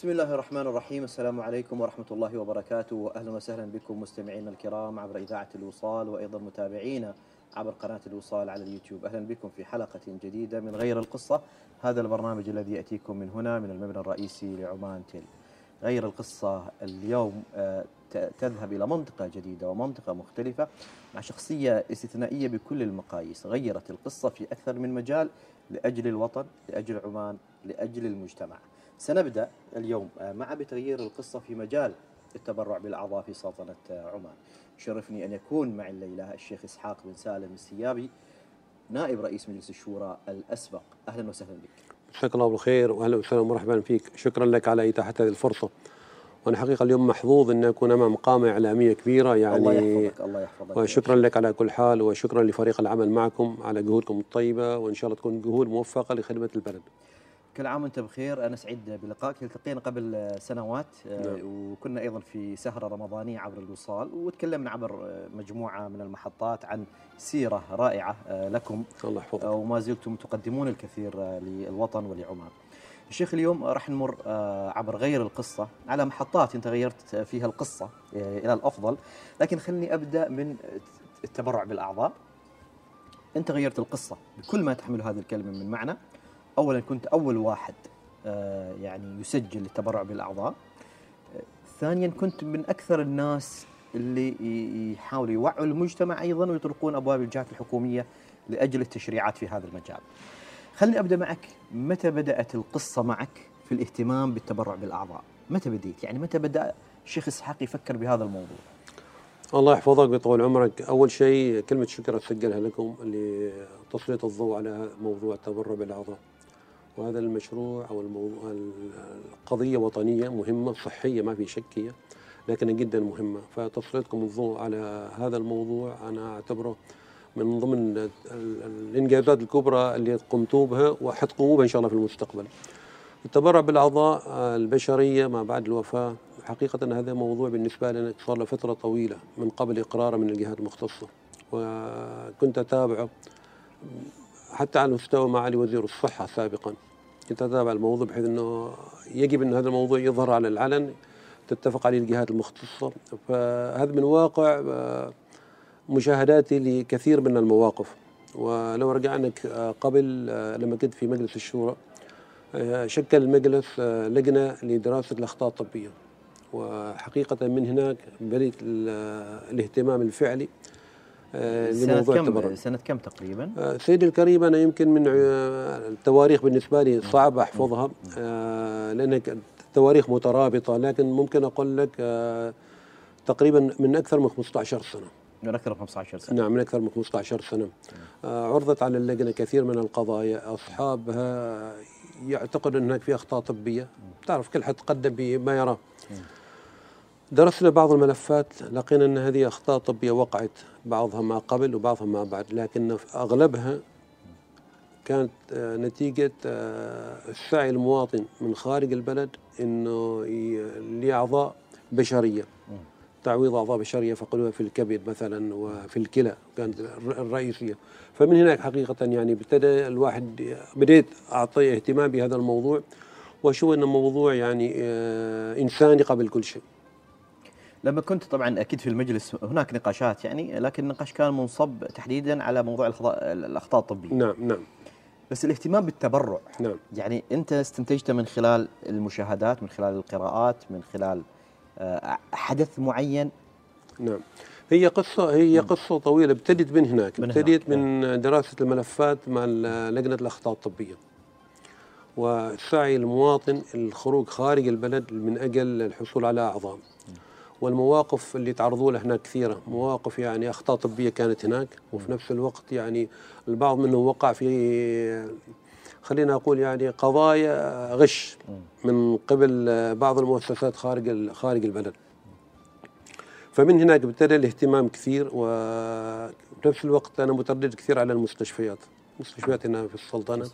بسم الله الرحمن الرحيم السلام عليكم ورحمة الله وبركاته وأهلا وسهلا بكم مستمعينا الكرام عبر إذاعة الوصال وأيضا متابعينا عبر قناة الوصال على اليوتيوب أهلا بكم في حلقة جديدة من غير القصة هذا البرنامج الذي يأتيكم من هنا من المبنى الرئيسي لعمان تيل غير القصة اليوم تذهب إلى منطقة جديدة ومنطقة مختلفة مع شخصية استثنائية بكل المقاييس غيرت القصة في أكثر من مجال لأجل الوطن لأجل عمان لأجل المجتمع سنبدأ اليوم آه، مع بتغيير القصة في مجال التبرع بالأعضاء في سلطنة آه، عمان. يشرفني أن يكون معي الليلة الشيخ إسحاق بن سالم السيابي نائب رئيس مجلس الشورى الأسبق. أهلا وسهلا بك. جزاك الله بالخير واهلا وسهلا ومرحبا فيك. شكرا لك على اتاحه هذه الفرصة. وأنا حقيقة اليوم محظوظ أن أكون أمام قامة إعلامية كبيرة الله يعني يحفظك الله يحفظك. وشكرا لك على كل حال وشكرا لفريق العمل معكم على جهودكم الطيبة وإن شاء الله تكون جهود موفقة لخدمة البلد. كل عام وأنت بخير أنا سعيد بلقائك التقينا قبل سنوات آه، نعم. وكنا أيضا في سهرة رمضانية عبر الوصال وتكلمنا عبر آه، مجموعة من المحطات عن سيرة رائعة آه، لكم الله يحفظك وما زلتم تقدمون الكثير للوطن ولعمان. الشيخ اليوم راح نمر عبر غير القصة على محطات أنت غيرت فيها القصة آه، إلى الأفضل، لكن خلني أبدأ من التبرع بالأعضاء. أنت غيرت القصة بكل ما تحمل هذه الكلمة من معنى. اولا كنت أول واحد آه، يعني يسجل التبرع بالأعضاء. ثانيا كنت من أكثر الناس اللي يحاولوا يوعوا المجتمع أيضا ويطرقون أبواب الجهات الحكومية لأجل التشريعات في هذا المجال. خلني أبدأ معك متى بدأت القصة معك في الاهتمام بالتبرع بالأعضاء؟ متى بديت؟ يعني متى بدأ الشيخ إسحاق يفكر بهذا الموضوع؟ الله يحفظك ويطول عمرك أول شيء كلمة شكر اسجلها لكم لتسليط الضوء على موضوع التبرع بالأعضاء وهذا المشروع أو الموضوع القضية وطنية مهمة صحية ما في شك هي لكنها جدا مهمة. فتسليطكم الضوء على هذا الموضوع. أنا أعتبره من ضمن ال- ال- الإنجازات الكبرى اللي قمتوا بها وحتقوموا بها إن شاء الله في المستقبل. التبرع بالأعضاء البشرية ما بعد الوفاة. حقيقة هذا موضوع بالنسبة لنا صار له فترة طويلة من قبل اقراره من الجهات المختصة. وكنت أتابعه حتى على مستوى معالي وزير الصحة سابقا. كنت اتابع الموضوع بحيث إنه يجب إن هذا الموضوع يظهر على العلن تتفق عليه الجهات المختصة. فهذا من واقع آه، مشاهداتي لكثير من المواقف. ولو رجعنا آه، قبل آه، لما كنت في مجلس الشورى شكل المجلس لجنة لدراسة الأخطاء الطبية. وحقيقة من هناك بدات ال- الاهتمام الفعلي. آه، لموضوع كم التبرع. سنة كم تقريبا؟ آه، سيدي الكريم أنا يمكن من التواريخ بالنسبة لي صعب أحفظها. آه، لأن التواريخ مترابطة لكن ممكن أقول لك تقريبا من أكثر من 15 سنة. من أكثر من 15 سنة. نعم من أكثر من 15 سنة. آه، عرضت على اللجنة كثير من القضايا. أصحابها يعتقد ان هناك في أخطاء طبية. تعرف كل حد قدم بما يراه. درسنا بعض الملفات لقينا أن هذه أخطاء طبية وقعت بعضها ما قبل وبعضها ما بعد لكن في أغلبها كانت آه، نتيجة آه، السعي المواطن من خارج البلد إنه ي- لأعضاء بشرية. تعويض أعضاء بشرية فقدوها في الكبد مثلا وفي الكلى كانت الر- الرئيسية. فمن هناك حقيقة يعني ابتدى الواحد بديت أعطي اهتمام بهذا الموضوع وأشوف انه موضوع يعني آه، إنساني قبل كل شيء. لما كنت طبعا أكيد في المجلس هناك نقاشات يعني لكن النقاش كان منصب تحديدا على موضوع الأخطاء الطبية. نعم نعم. بس الاهتمام بالتبرع نعم. يعني أنت استنتجت من خلال المشاهدات من خلال القراءات من خلال آه، حدث معين؟ نعم. هي قصة هي قصة طويلة ابتدت من هناك. من ابتدت هناك، من دراسة الملفات مع ال- لجنة الأخطاء الطبية. وسعي المواطن الخروج خارج البلد من أجل الحصول على أعضاء. والمواقف اللي تعرضوا لها هناك كثيرة. مواقف يعني أخطاء طبية كانت هناك وفي نفس الوقت يعني البعض منهم وقع في خلينا أقول يعني قضايا غش من قبل بعض المؤسسات خارج خارج البلد. فمن هناك ابتدى الاهتمام كثير وبنفس الوقت أنا متردد كثير على المستشفيات. مستشفيات هنا في السلطنة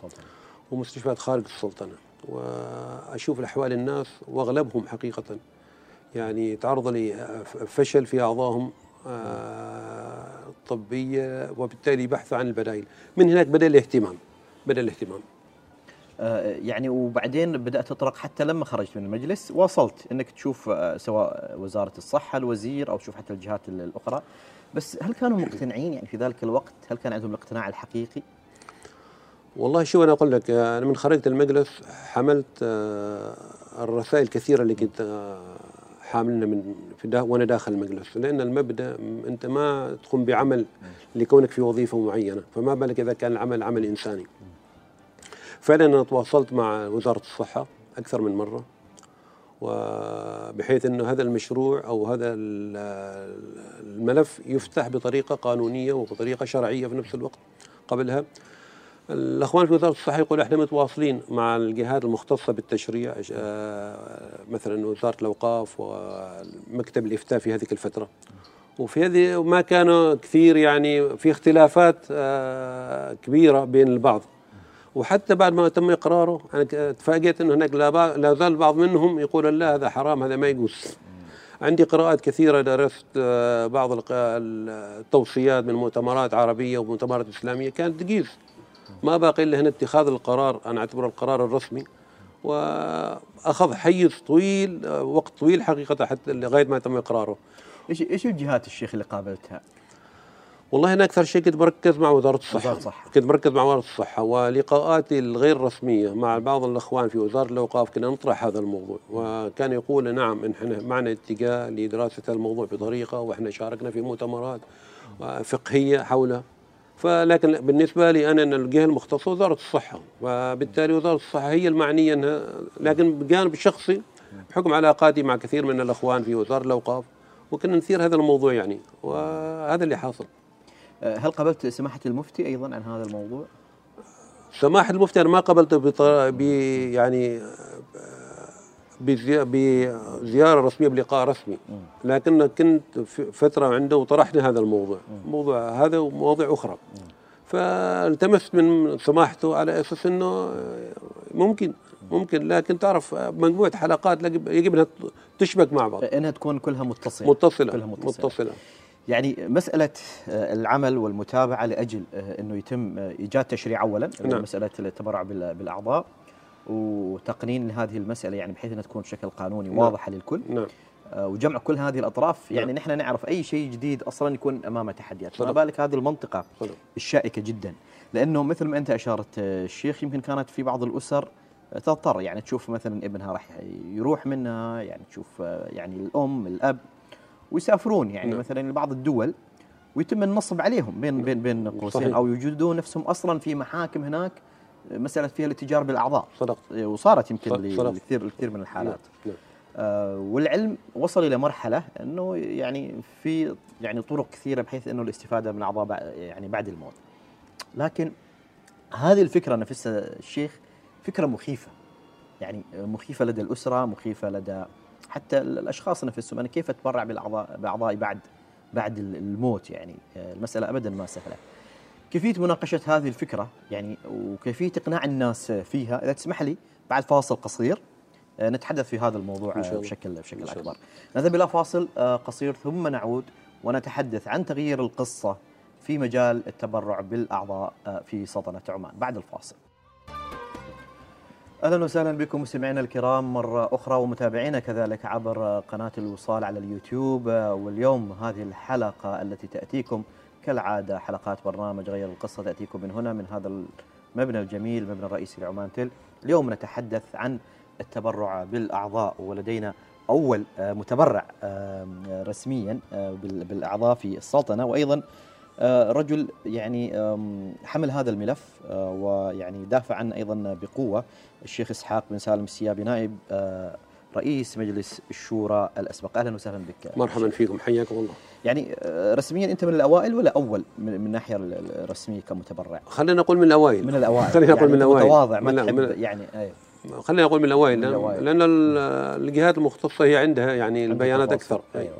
ومستشفيات خارج السلطنة. وأشوف الاحوال الناس وأغلبهم حقيقة. يعني تعرض لفشل في أعضائهم آه، الطبيه وبالتالي بحثوا عن البدائل. من هناك بدأ الاهتمام بدأ الاهتمام. آه، يعني وبعدين بدأت تطرق حتى لما خرجت من المجلس واصلت إنك تشوف آه، سواء وزارة الصحة الوزير أو تشوف حتى الجهات ال- الأخرى. بس هل كانوا مقتنعين يعني في ذلك الوقت؟ هل كان عندهم الاقتناع الحقيقي؟ والله شو أنا أقول لك أنا من خرجت المجلس حملت آه، الرسائل الكثيرة اللي كنت آه، حاملنا من في دا وأنا داخل المجلس. لأن المبدأ أنت ما تقوم بعمل لكونك في وظيفة معينة. فما بالك إذا كان العمل عمل إنساني. فعلا أنا تواصلت مع وزارة الصحة أكثر من مرة. وبحيث إنه هذا المشروع أو هذا ال- الملف يفتح بطريقة قانونية وبطريقة شرعية في نفس الوقت قبلها. الأخوان في وزارة الصحة يقول إحنا متواصلين مع الجهات المختصة بالتشريع آه، مثلا وزارة الأوقاف ومكتب الإفتاء في هذه الفترة. وفي هذه ما كانوا كثير يعني في اختلافات آه، كبيرة بين البعض. وحتى بعد ما تم إقراره أنا تفاجئت إنه هناك لا زال بعض منهم يقول لا هذا حرام هذا ما يجوز. عندي قراءات كثيرة درست آه، بعض التوصيات من مؤتمرات عربية ومؤتمرات إسلامية كانت تجيز. ما باقي إلا هنا اتخاذ القرار أنا أعتبره القرار الرسمي وأخذ حيز طويل وقت طويل حقيقة حتى لغاية ما تم إقراره. إيش إيش الجهات الشيخ اللي قابلتها؟ والله أنا أكثر شيء كنت بركز مع وزارة الصحة. وزارة الصحة. كنت مركز مع وزارة الصحة ولقاءاتي الغير رسمية مع بعض الأخوان في وزارة الأوقاف كنا نطرح هذا الموضوع وكان يقول نعم إحنا معنا اتجاه لدراسة هذا الموضوع بطريقة وإحنا شاركنا في مؤتمرات فقهية حوله. فلكن بالنسبة لي أنا أن الجهة المختصة وزارة الصحة وبالتالي وزارة الصحة هي المعنية أنها لكن بجانب شخصي بحكم علاقاتي مع كثير من الأخوان في وزارة الأوقاف وكنا نثير هذا الموضوع يعني وهذا اللي حاصل آه، هل قابلت سماحة المفتي أيضا عن هذا الموضوع سماح المفتي أنا ما قبلته بطر... ب يعني. بزيارة رسمية بلقاء رسمي. لكن كنت في فترة عنده وطرحنا هذا الموضوع. موضوع هذا ومواضيع أخرى. فالتمست من سماحته على أساس إنه ممكن ممكن. لكن تعرف مجموعة حلقات يجب انها تشبك مع بعض. انها تكون كلها متصلة. متصلة كلها متصلة. متصلة. يعني مسألة آه، العمل والمتابعة لأجل آه، أنه يتم آه، إيجاد تشريع أولا نعم. مسألة التبرع بال- بالأعضاء. وتقنين لهذه المسألة يعني بحيث أنها تكون بشكل قانوني نعم. واضحة للكل نعم آه، وجمع كل هذه الأطراف يعني نعم. نحن نعرف أي شيء جديد أصلا يكون أمامه تحديات فما. بالك هذه المنطقة صدق. الشائكة جدا لأنه مثل ما أنت أشارت آه، الشيخ يمكن كانت في بعض الأسر آه، تضطر يعني تشوف مثلا ابنها راح يروح منها يعني تشوف يعني الأم الأب ويسافرون يعني نعم. مثلا لبعض الدول ويتم النصب عليهم بين بين بين قوسين. أو يوجدون نفسهم أصلا في محاكم هناك مسألة فيها الاتجار بالأعضاء. صدقت وصارت يمكن صدق- صدق. لكثير الكثير من الحالات. نعم. آه والعلم وصل إلى مرحلة إنه يعني في يعني طرق كثيرة بحيث إنه الاستفادة من الاعضاء بع- يعني بعد الموت. لكن هذه الفكرة نفسها الشيخ فكرة مخيفة. يعني مخيفة لدى الأسرة مخيفة لدى حتى الأشخاص نفسهم. أنا كيف أتبرع بالاعضاء باعضائي بعد بعد الموت يعني؟ آه، المسألة ابدا ما سهلة. كيفية مناقشة هذه الفكرة؟ يعني وكيفية إقناع الناس فيها؟ إذا تسمح لي بعد فاصل قصير آه، نتحدث في هذا الموضوع. بشكل بشكل أكبر. نذهب إلى فاصل آه، قصير ثم نعود ونتحدث عن تغيير القصة في مجال التبرع بالأعضاء آه، في سلطنة عمان. بعد الفاصل. أهلا وسهلا بكم مستمعينا الكرام مرة أخرى ومتابعينا كذلك عبر قناة الوصال على اليوتيوب واليوم هذه الحلقة التي تأتيكم كالعادة حلقات برنامج غير القصة تأتيكم من هنا من هذا المبنى الجميل المبنى الرئيسي لعمان تل اليوم نتحدث عن التبرع بالأعضاء ولدينا أول آه، متبرع رسميا آه، بال- بالأعضاء في السلطنة. وأيضا آه، رجل يعني حمل هذا الملف ويعني دافع عنه أيضا بقوة الشيخ إسحاق بن سالم السيابي نائب رئيس مجلس الشورى الأسبق أهلا وسهلا بك مرحبا فيكم حياكم الله يعني آه، رسميا أنت من الأوائل ولا أول من من الناحيه ال- الرسمية كمتبرع خلينا نقول من الأوائل من الأوائل خلينا نقول يعني من أنت الأوائل متواضع ما من- تحب من- يعني أي. خلينا نقول من الأوائل لأن- الأوائل. لأن ال- الجهات المختصة هي عندها يعني البيانات. أكثر أيوة.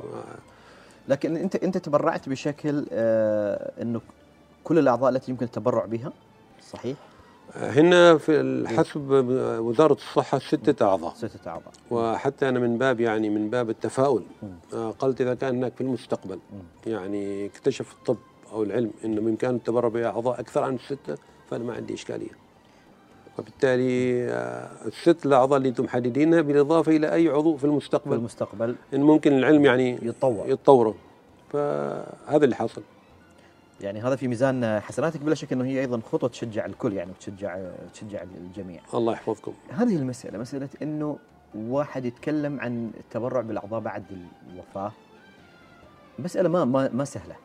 لكن أنت أنت تبرعت بشكل آه، إنه كل الأعضاء التي يمكن التبرع بها صحيح؟ هن في حسب وزارة الصحة ستة أعضاء. ستة أعضاء. وحتى أنا من باب يعني من باب التفاؤل. آه، قلت إذا كان هناك في المستقبل. يعني اكتشف الطب أو العلم انه بامكانه التبرع باعضاء أكثر عن السته فأنا ما عندي إشكالية. وبالتالي آه، الست الأعضاء اللي أنتم محددينها بالإضافة إلى أي عضو في في المستقبل المستقبل إن ممكن العلم يعني يتطور. يتطوروا فهذا اللي حصل يعني هذا في ميزان حسناتك بلا شك إنه هي أيضا خطوة تشجع الكل يعني وتشجع تشجع الجميع. الله يحفظكم هذه المسألة مسألة إنه واحد يتكلم عن التبرع بالأعضاء بعد الوفاة مسألة ما ما ما سهلة.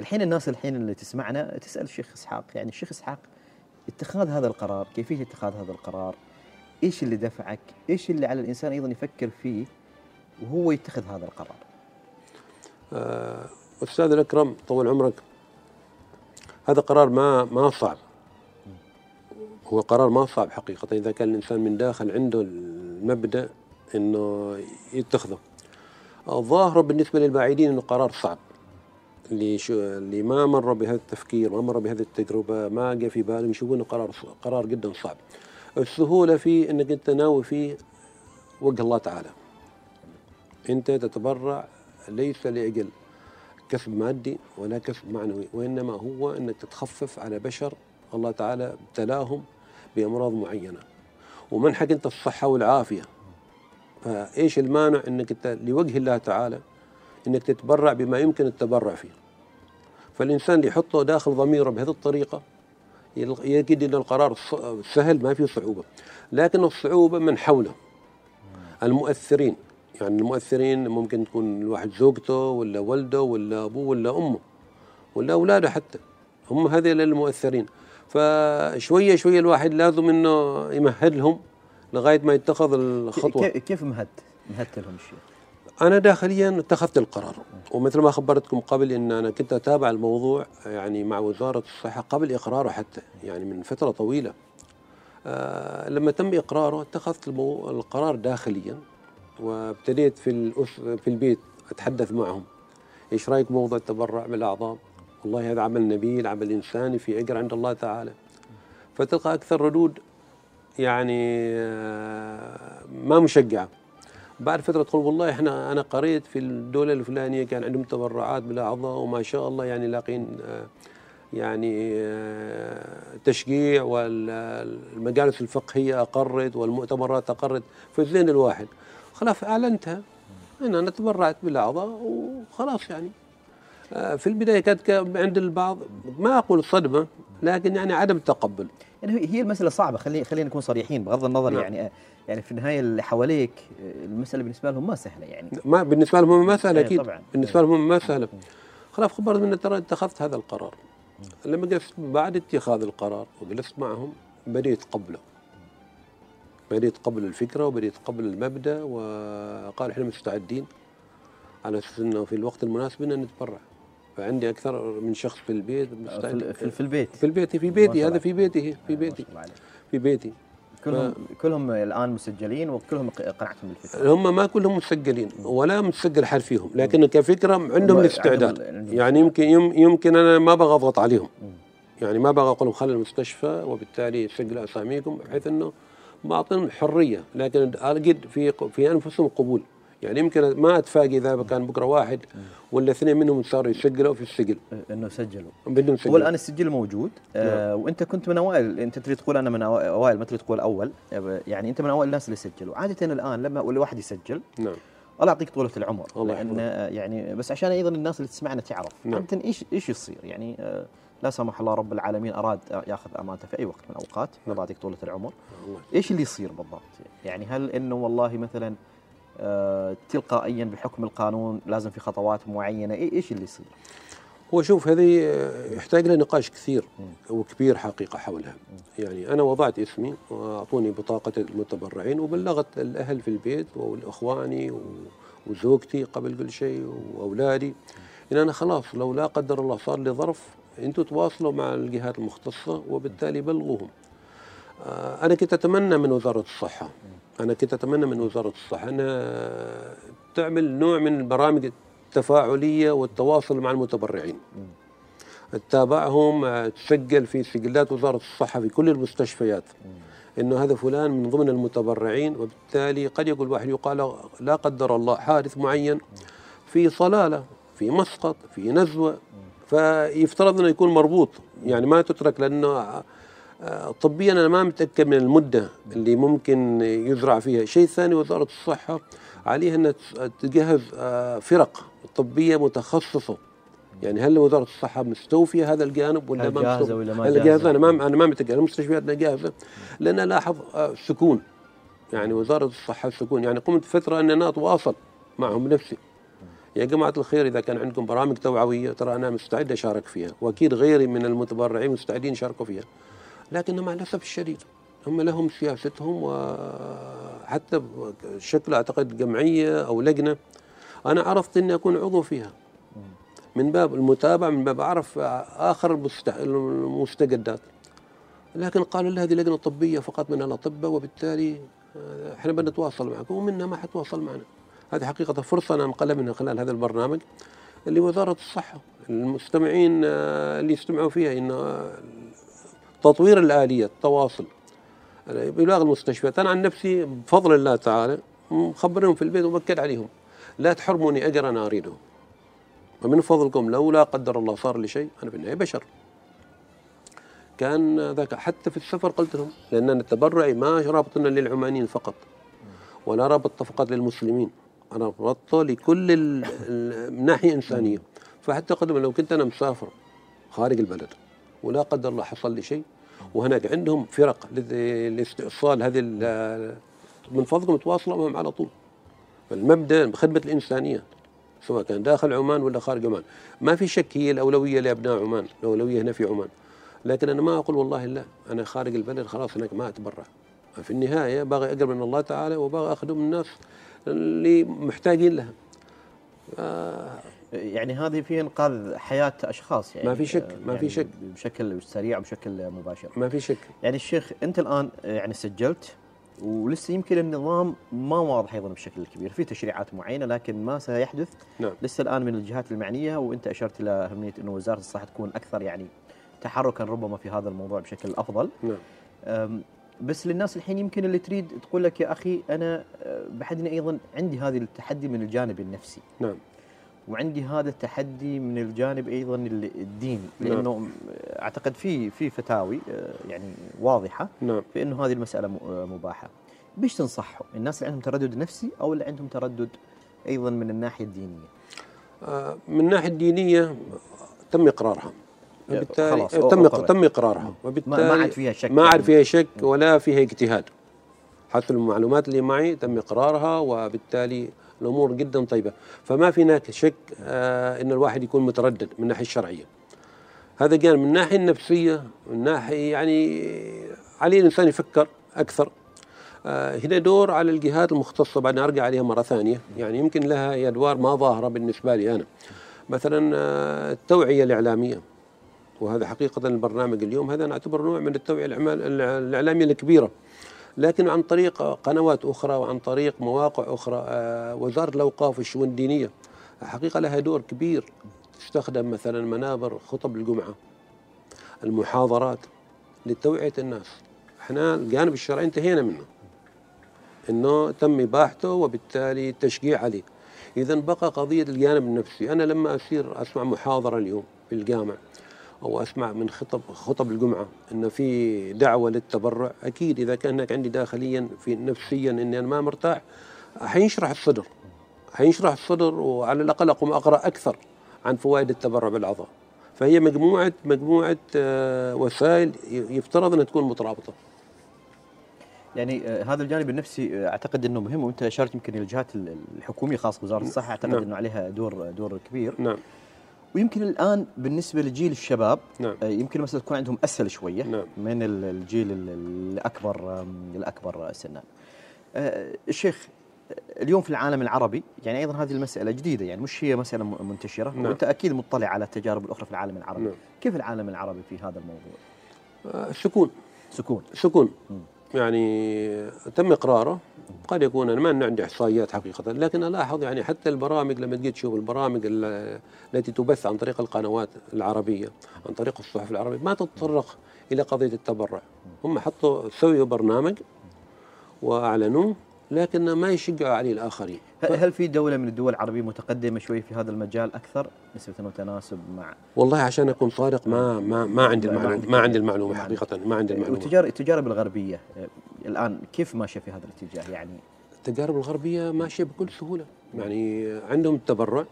الحين الناس الحين اللي تسمعنا تسأل الشيخ إسحاق يعني الشيخ إسحاق اتخاذ هذا القرار كيفية اتخاذ هذا القرار؟ إيش اللي دفعك؟ إيش اللي على الإنسان أيضا يفكر فيه وهو يتخذ هذا القرار؟ آه، أستاذ الأكرم طول عمرك. هذا قرار ما ما صعب. هو قرار ما صعب حقيقة. إذا كان الإنسان من داخل عنده المبدأ إنه يتخذه. الظاهر بالنسبة للبعيدين إنه قرار صعب. اللي شو اللي ما مر بهذا التفكير ما مر بهذه التجربة ما جاء في بالهم يشوفون إنه قرار قرار جدا صعب. السهولة فيه إنك أنت ناوي فيه وجه الله تعالى. أنت تتبرع ليس لأجل كسب مادي ولا كسب معنوي وإنما هو أنك تتخفف على بشر الله تعالى ابتلاهم بأمراض معينة. ومنحك أنت الصحة والعافية. فإيش المانع أنك أنت لوجه الله تعالى أنك تتبرع بما يمكن التبرع فيه؟ فالإنسان اللي يحطه داخل ضميره بهذه الطريقة يجد أن القرار سهل ما فيه صعوبة. لكن الصعوبة من حوله. المؤثرين. يعني المؤثرين ممكن تكون الواحد زوجته ولا والده ولا أبوه ولا أمه ولا أولاده حتى هم هذول المؤثرين فشوية شوية الواحد لازم إنه يمهد لهم لغاية ما يتخذ الخطوة كيف مهدت؟ مهدت لهم الشيخ؟ أنا داخليا اتخذت القرار ومثل ما خبرتكم قبل أن أنا كنت أتابع الموضوع يعني مع وزارة الصحة قبل إقراره حتى يعني من فترة طويلة آه لما تم إقراره اتخذت. القرار داخليا وابتديت في. في البيت أتحدث معهم. إيش رأيك بموضوع التبرع بالأعضاء؟ والله هذا عمل نبيل عمل إنساني في أجر عند الله تعالى. فتلقى أكثر ردود يعني آه، ما مشجعة. بعد فترة تقول والله إحنا أنا قريت في الدولة الفلانية كان عندهم تبرعات بالأعضاء وما شاء الله يعني لاقين آه، يعني آه، تشجيع والمجالس الفقهية أقرت والمؤتمرات أقرت. فزين الواحد خلاص اعلنتها ان أنا تبرعت بالأعضاء وخلاص يعني. آه، في البداية كانت عند البعض. ما أقول صدمة لكن يعني عدم تقبل. يعني هي- هي المسألة صعبة. خلينا خلينا نكون صريحين بغض النظر نعم. يعني يعني في النهاية اللي حواليك المسألة بالنسبة لهم ما سهلة يعني. ما بالنسبة لهم هم ما سهل إيه أكيد. طبعاً. بالنسبة لهم هم ما سهل خلاص خبرت من ترى اتخذت هذا القرار. لما جلست بعد اتخاذ القرار وجلست معهم بديت قبله. بديت قبل الفكرة وبديت قبل المبدأ وقال إحنا مستعدين على أساس إنه في الوقت المناسب ان نتبرع. فعندي أكثر من شخص في البيت مستعد. في, في, البيت. في البيت في بيتي هذا. في بيتي في بيتي. في بيتي. كلهم كلهم الآن مسجلين وكلهم ق- قناعتهم بالفكرة. هم ما كلهم مسجلين ولا مسجل حد فيهم لكن كفكرة عندهم هم الاستعداد. يعني يمكن يم- يمكن أنا ما بغى أضغط عليهم. يعني ما بغى أقول لهم خلوا المستشفى وبالتالي سجلوا أساميكم بحيث إنه بعطيهم حرية لكن اجد في في أنفسهم قبول. يعني يمكن ما اتفاجئ إذا كان بكرة واحد ولا اثنين منهم صاروا يسجلوا في السجل إنه سجلوا. بدون سجل. هو الان السجل موجود. آه وأنت كنت من أوائل أنت تريد تقول أنا من أوائل ما تريد تقول أول. آه، يعني أنت من أوائل الناس اللي سجلوا. عادة الآن لما اول واحد يسجل نعم. الله يعطيك طولة العمر. الله يحفظك. آه، يعني بس عشان أيضا الناس اللي تسمعنا تعرف. نعم. عاده إيش إيش يصير؟ يعني آه، لا سمح الله رب العالمين أراد يأخذ امانته في أي وقت من الأوقات الله يعطيك طولة العمر. الله إيش اللي يصير بالضبط؟ يعني هل إنه والله مثلا آه، تلقائيا بحكم القانون لازم في خطوات معينة؟ إيش اللي يصير؟ هو شوف هذه آه، يحتاج لها نقاش كثير وكبير حقيقة حولها. يعني أنا وضعت اسمي وأعطوني بطاقة المتبرعين وبلغت الأهل في البيت وإخواني و- وزوجتي قبل كل شيء وأولادي. إن أنا خلاص لو لا قدر الله صار لي ظرف أنتوا تواصلوا مع الجهات المختصة وبالتالي بلغوهم. آه، أنا كنت أتمنى من وزارة الصحة أنا كنت أتمنى من وزارة الصحة أنها تعمل نوع من البرامج التفاعلية والتواصل مع المتبرعين. تتابعهم آه، تسجل في سجلات وزارة الصحة في كل المستشفيات. إنه هذا فلان من ضمن المتبرعين وبالتالي قد يقول واحد يقال لا قدر الله حادث معين في صلالة في مسقط في نزوة. فيفترض إنه يكون مربوط يعني ما تترك لأنه آه، طبيا أنا ما متأكد من المدة اللي ممكن يزرع فيها، شيء ثاني وزارة الصحة عليها إنها تجهز آه، فرق طبية متخصصة. يعني هل وزارة الصحة مستوفية هذا الجانب ولا ما جاهزة؟ ولا ما هل جاهزة؟ جاهزة؟ أنا ما أنا ما متأكد. المستشفياتنا جاهزة. لأن الاحظ آه، سكون. يعني وزارة الصحة سكون. يعني قمت فترة أن أنا أتواصل معهم بنفسي. يا جماعة الخير إذا كان عندكم برامج توعوية ترى أنا مستعد أشارك فيها. وأكيد غيري من المتبرعين مستعدين يشاركوا فيها. لكن مع الأسف الشديد. هم لهم سياستهم وحتى شكل أعتقد جمعية أو لجنة أنا عرفت أني أكون عضو فيها. من باب المتابعة من باب أعرف آخر المست- المستجدات. لكن قالوا لي هذه لجنة طبية فقط من الأطباء وبالتالي إحنا بنتواصل معكم ومنها ما حتواصل معنا. هذه حقيقة فرصة أنا مقلب منها خلال هذا البرنامج اللي وزارة الصحة. المستمعين آه، اللي يستمعوا فيها إن تطوير الآلية التواصل بلاغ المستشفيات. أنا عن نفسي بفضل الله تعالى مخبرهم في البيت وبكد عليهم. لا تحرموني أجر أنا أريده. ومن فضلكم لو لا قدر الله صار لي شيء أنا في النهاية بشر. كان ذاك حتى في السفر قلت لهم لأن التبرعي ما رابطنا للعمانيين فقط ولا رابط فقط للمسلمين. أنا ربطته لكل من ناحية إنسانية. فحتى قدم لو كنت أنا مسافر خارج البلد ولا قدر الله حصل لي شيء وهناك عندهم فرق لاستئصال هذه من فضلكم تواصلوا معهم على طول. المبدأ خدمه الإنسانية سواء كان داخل عمان ولا خارج عمان. ما في شك هي الأولوية لأبناء عمان الأولوية هنا في عمان. لكن أنا ما أقول والله لا أنا خارج البلد خلاص هناك ما أتبرع. في النهاية باغي أقرب من الله تعالى وباغي اخدم الناس اللي محتاجين لها. آه يعني هذه في انقاذ حياة أشخاص يعني ما في شك، ما في يعني شك. بشكل سريع وبشكل مباشر. ما في شك. يعني الشيخ أنت الآن يعني سجلت ولسه يمكن النظام ما واضح أيضا بشكل كبير. في تشريعات معينة لكن ما سيحدث. نعم. لسه الآن من الجهات المعنية وأنت أشرت إلى أهمية إنه وزارة الصحة تكون أكثر يعني تحركا ربما في هذا الموضوع بشكل أفضل. نعم. بس للناس الحين يمكن اللي تريد تقول لك يا أخي أنا أه، بحدني أيضا عندي هذه التحدي من الجانب النفسي. نعم. وعندي هذا التحدي من الجانب أيضا ال- الديني نعم. لأنه م- أعتقد في في فتاوي أه، يعني واضحة نعم. في إنه هذه المسألة مباحة. بيش تنصحهم الناس اللي عندهم تردد نفسي أو اللي عندهم تردد أيضا من الناحية الدينية؟ آه من الناحية الدينية تم إقرارها. وبالتالي خلاص، تم. تم اقرارها وبالتالي ما عاد فيها شك ما يعني. عاد فيها شك ولا فيها اجتهاد. حسب المعلومات اللي معي تم إقرارها وبالتالي الأمور جدا طيبة. فما في هناك شك آه إن الواحد يكون متردد من الناحيه الشرعيه هذا جانب من الناحيه النفسية من ناحية يعني عليه الإنسان يفكر أكثر. آه هنا دور على الجهات المختصة. بعدين أرجع عليها مرة ثانية. يعني يمكن لها أدوار ما ظاهرة بالنسبة لي أنا. مثلا آه التوعية الإعلامية. وهذا حقيقة البرنامج اليوم. هذا نعتبر نوع من التوعية الإعلامية الكبيرة. لكن عن طريق قنوات أخرى وعن طريق مواقع أخرى آه، وزارة الأوقاف والشؤون الدينية حقيقة لها دور كبير تستخدم مثلا منابر خطب الجمعة المحاضرات لتوعية الناس. إحنا الجانب الشرعي انتهينا منه إنه تم إباحته وبالتالي التشجيع عليه. اذا بقى قضية الجانب النفسي. أنا لما اسير أسمع محاضرة اليوم في الجامع أو أسمع من خطب خطب الجمعة إن في دعوة للتبرع. أكيد إذا كان هناك عندي داخليا في نفسيا إني أنا ما مرتاح حينشرح الصدر. حينشرح الصدر وعلى الأقل أقوم أقرأ أكثر عن فوائد التبرع بالاعضاء فهي مجموعه مجموعة آه، وسائل يفترض أنها تكون مترابطة. يعني آه، هذا الجانب النفسي آه، أعتقد إنه مهم وأنت أشرت يمكن الجهات ال- الحكومية خاصة وزارة الصحة أعتقد نعم. إنه عليها دور دور كبير. نعم. ويمكن الآن بالنسبة لجيل الشباب نعم آه، يمكن مثلا تكون عندهم أسهل شوية نعم. من ال- الجيل ال- الأكبر الأكبر سنا. آه، الشيخ آه، اليوم في العالم العربي يعني أيضا هذه المسألة جديدة يعني مش هي مسألة منتشرة نعم. وانت أكيد مطلع على التجارب الأخرى في العالم العربي. نعم. كيف العالم العربي في هذا الموضوع؟ سكون سكون سكون. يعني تم إقراره قد يكون أنا ما عندي إحصائيات حقيقة لكن ألاحظ يعني حتى البرامج لما تجي تشوف البرامج ال- التي تبث عن طريق القنوات العربية عن طريق الصحف العربية ما تتطرق إلى قضية التبرع. هم حطوا سووا برنامج وأعلنوه لكن ما يشجعوا عليه الآخرين. هل هل في دولة من الدول العربية متقدمة شوي في هذا المجال أكثر؟ نسبة وتناسب مع والله عشان أكون صادق ما ما ما عندي عندك ما عندي عندك. حقيقة ما عندي المعلومة. والتجارب التجارب الغربيه آه، الآن كيف ماشية في هذا الاتجاه؟ يعني التجارب الغربية ماشية بكل سهولة. يعني عندهم التبرع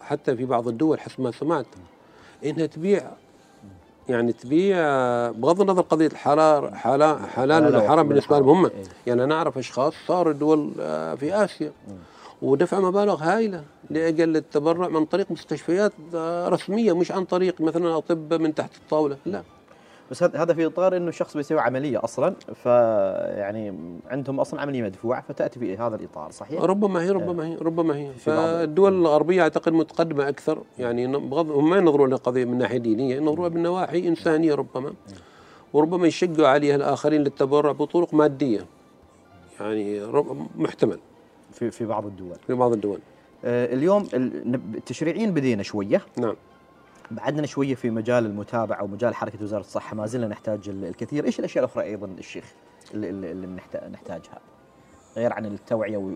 وحتى في بعض الدول حسب ما سمعت إنها تبيع يعني تبيع بغض النظر قضية الحلال حلال حلال لا، لا، ولا حرام بالنسبة لهم هم. إيه. يعني أنا أعرف أشخاص صاروا دول آه، في آسيا ودفع مبالغ هائلة لأجل التبرع من طريق مستشفيات آه، رسمية مش عن طريق مثلا أطباء من تحت الطاولة لا. بس هذا في إطار إنه الشخص بيسوي عملية أصلا فيعني عندهم أصلا عملية مدفوعة فتأتي في هذا الإطار صحيح؟ ربما هي ربما هي ربما هي. فالدول الغربية أعتقد متقدمة أكثر يعني بغض هم ما ينظرون للقضية من ناحية دينية ينظرون من نواحي إنسانية ربما. وربما يشجعوا عليها الآخرين للتبرع بطرق مادية يعني محتمل. في في بعض الدول. في بعض الدول. آه، اليوم ال- نب- التشريعيين بدينا شوية. نعم. بعدنا شوية في مجال المتابعة ومجال حركة وزارة الصحة ما زلنا نحتاج ال- الكثير، إيش الأشياء الأخرى أيضا الشيخ اللي, اللي اللي نحت- نحتاجها؟ غير عن التوعية و...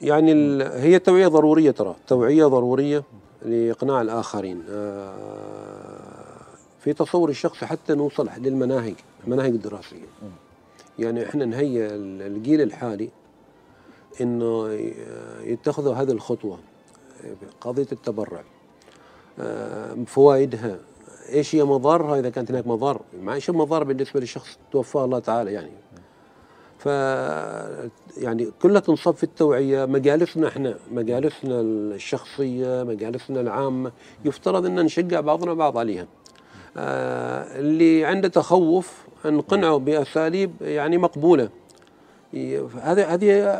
يعني ال- هي توعية ضرورية ترى. توعية ضرورية لإقناع الآخرين. آه، في تصور الشخص حتى نوصل للمناهج المناهج الدراسية. يعني إحنا نهيئ ال- الجيل الحالي إنه ي- يتخذوا هذه الخطوة قضيه التبرع. آه، فوائدها إيش هي مضارها إذا كانت هناك مضار ما إيش المضار بالنسبة للشخص توفاه الله تعالى يعني. ف يعني كلها تنصب في التوعية. مجالسنا إحنا مجالسنا الشخصية مجالسنا العامة يفترض أن نشجع بعضنا بعض عليها. آه اللي عنده تخوف نقنعه بأساليب يعني مقبولة. هذه هذه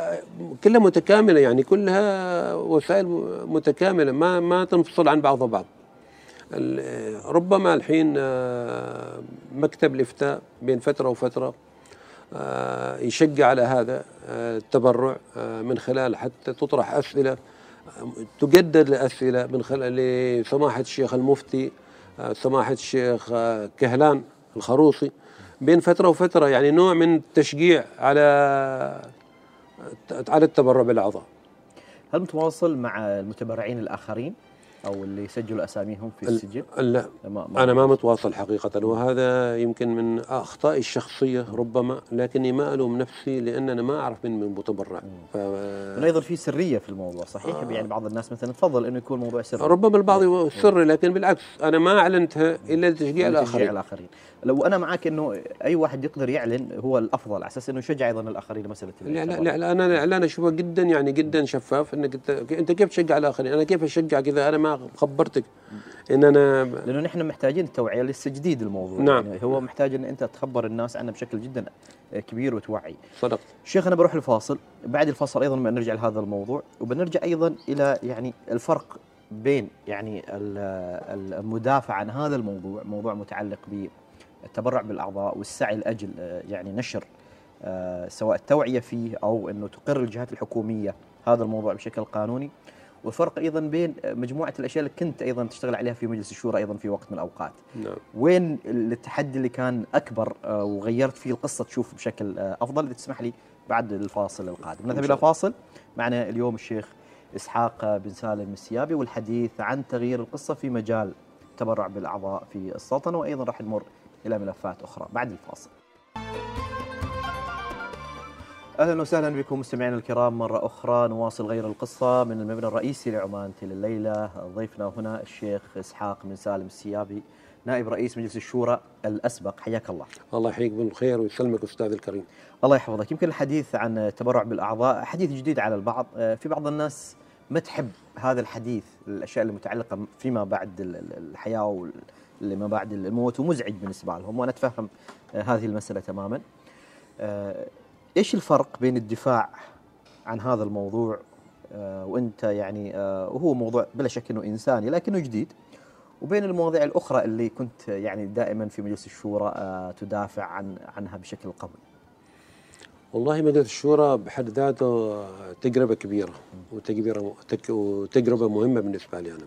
كلها متكاملة يعني كلها وسائل متكاملة ما ما تنفصل عن بعضها بعض. ربما الحين آه، مكتب الإفتاء بين فترة وفترة آه، يشجع على هذا آه، التبرع من خلال حتى تطرح أسئلة تجدد الاسئله من خلال لسماحة الشيخ المفتي سماحة الشيخ كهلان الخروصي. بين فترة وفترة يعني نوع من التشجيع على على التبرع بالأعضاء. هل متواصل مع المتبرعين الآخرين أو اللي سجلوا أساميهم في ال- السجل؟ لا. ما ما أنا ما متواصل. حقيقة وهذا يمكن من أخطائي الشخصية ربما لكني ما ألوم نفسي لأن أنا ما أعرف من من متبرع ف... أيضا في سرية في الموضوع صحيح؟ آه. يعني بعض الناس مثلا تفضل إنه يكون موضوع سري. ربما البعض سري لكن بالعكس أنا ما أعلنتها إلا لتشجيع تشجيع الآخرين. الآخرين. لو أنا معك إنه أي واحد يقدر يعلن هو الأفضل على أساس إنه يشجع أيضا الآخرين لمساله لا لا. لا أنا الإعلان أشوفه جدا يعني جدا شفاف أنت أنت كيف تشجع الآخرين؟ أنا كيف أشجعك إذا أنا ما خبرتك إن أنا لأنه نحن محتاجين التوعيه للتجديد الموضوع. نعم. يعني هو محتاج إن أنت تخبر الناس عنه بشكل جدا كبير وتوعي. صدقت شيخ أنا بروح الفاصل. بعد الفاصل أيضا بنرجع لهذا الموضوع وبنرجع أيضا إلى يعني الفرق بين يعني ال- المدافع عن هذا الموضوع موضوع متعلق بالتبرع بالأعضاء والسعي لأجل آه، يعني نشر آه، سواء التوعية فيه أو إنه تقر الجهات الحكومية هذا الموضوع بشكل قانوني. والفرق أيضا بين مجموعة الأشياء اللي كنت أيضا تشتغل عليها في مجلس الشورى أيضا في وقت من الأوقات. نعم. وين التحدي اللي كان أكبر آه، وغيرت فيه القصة تشوف بشكل آه، أفضل؟ إذا تسمح لي بعد الفاصل القادم. نذهب إلى فاصل. معنا اليوم الشيخ إسحاق آه، بن سالم السيابي والحديث عن تغيير القصة في مجال التبرع بالأعضاء في السلطنة وأيضا راح نمر إلى ملفات أخرى. بعد الفاصل. أهلا وسهلا بكم مستمعينا الكرام. مرة أخرى نواصل غير القصة من المبنى الرئيسي لعمان تل الليلة. ضيفنا هنا الشيخ إسحاق بن سالم السيابي نائب رئيس مجلس الشورى الأسبق. حياك الله. الله يحييك بالخير ويسلمك أستاذ الكريم. الله يحفظك. يمكن الحديث عن التبرع بالأعضاء. حديث جديد على البعض. في بعض الناس ما تحب هذا الحديث الأشياء المتعلقة فيما بعد ال- ال- الحياة واللي ما بعد الموت ومزعج بالنسبة لهم وأنا أتفهم آه، هذه المسألة تماما. آه، إيش الفرق بين الدفاع عن هذا الموضوع آه، وأنت يعني وهو موضوع بلا شك إنه إنساني لكنه جديد وبين المواضيع الأخرى اللي كنت يعني دائما في مجلس الشورى تدافع عن عنها بشكل قوي. والله مجلس الشورى بحد ذاته تجربة كبيرة وتجربة وتجربة مهمة بالنسبة لي أنا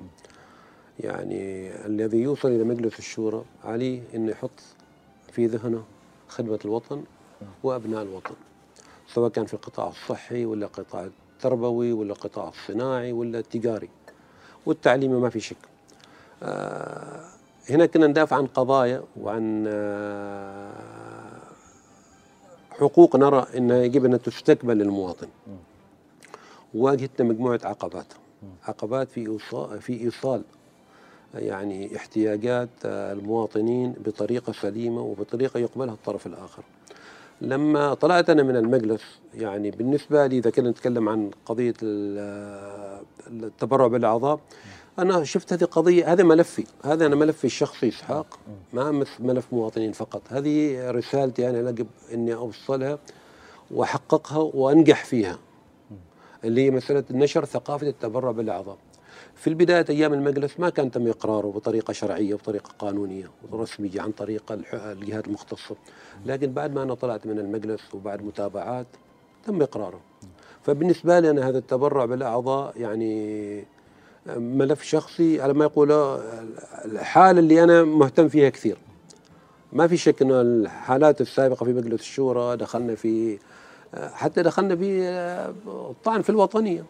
يعني الذي يوصل إلى مجلس الشورى عليه أنه يحط في ذهنه خدمة الوطن وأبناء الوطن سواء كان في القطاع الصحي ولا القطاع التربوي ولا القطاع الصناعي ولا التجاري والتعليمي ما في شك. آه، هنا كنا ندافع عن قضايا وعن آه، حقوق نرى إنها يجب أن تستكمل للمواطن واجهتنا مجموعة عقبات عقبات في ايصال في إيصال يعني احتياجات المواطنين بطريقة سليمة وبطريقة يقبلها الطرف الآخر. لما طلعت أنا من المجلس يعني بالنسبة لي إذا كنا نتكلم عن قضية التبرع بالأعضاء أنا شفت هذه قضية هذا ملفي هذا أنا ملفي الشخصي إسحاق ما ملف مواطنين فقط هذه رسالتي أنا يجب إني أوصلها وأحققها وأنجح فيها اللي هي مسألة نشر ثقافة التبرع بالأعضاء في البداية أيام المجلس ما كان تم إقراره بطريقة شرعية وبطريقة قانونية ورسمية عن طريق الجهات المختصة. لكن بعد ما أنا طلعت من المجلس وبعد متابعات تم إقراره. فبالنسبة لي أنا هذا التبرع بالأعضاء يعني ملف شخصي على ما يقول الحالة اللي أنا مهتم فيها كثير. ما في شك أن الحالات السابقة في مجلس الشورى دخلنا في حتى دخلنا في الطعن في الوطنية.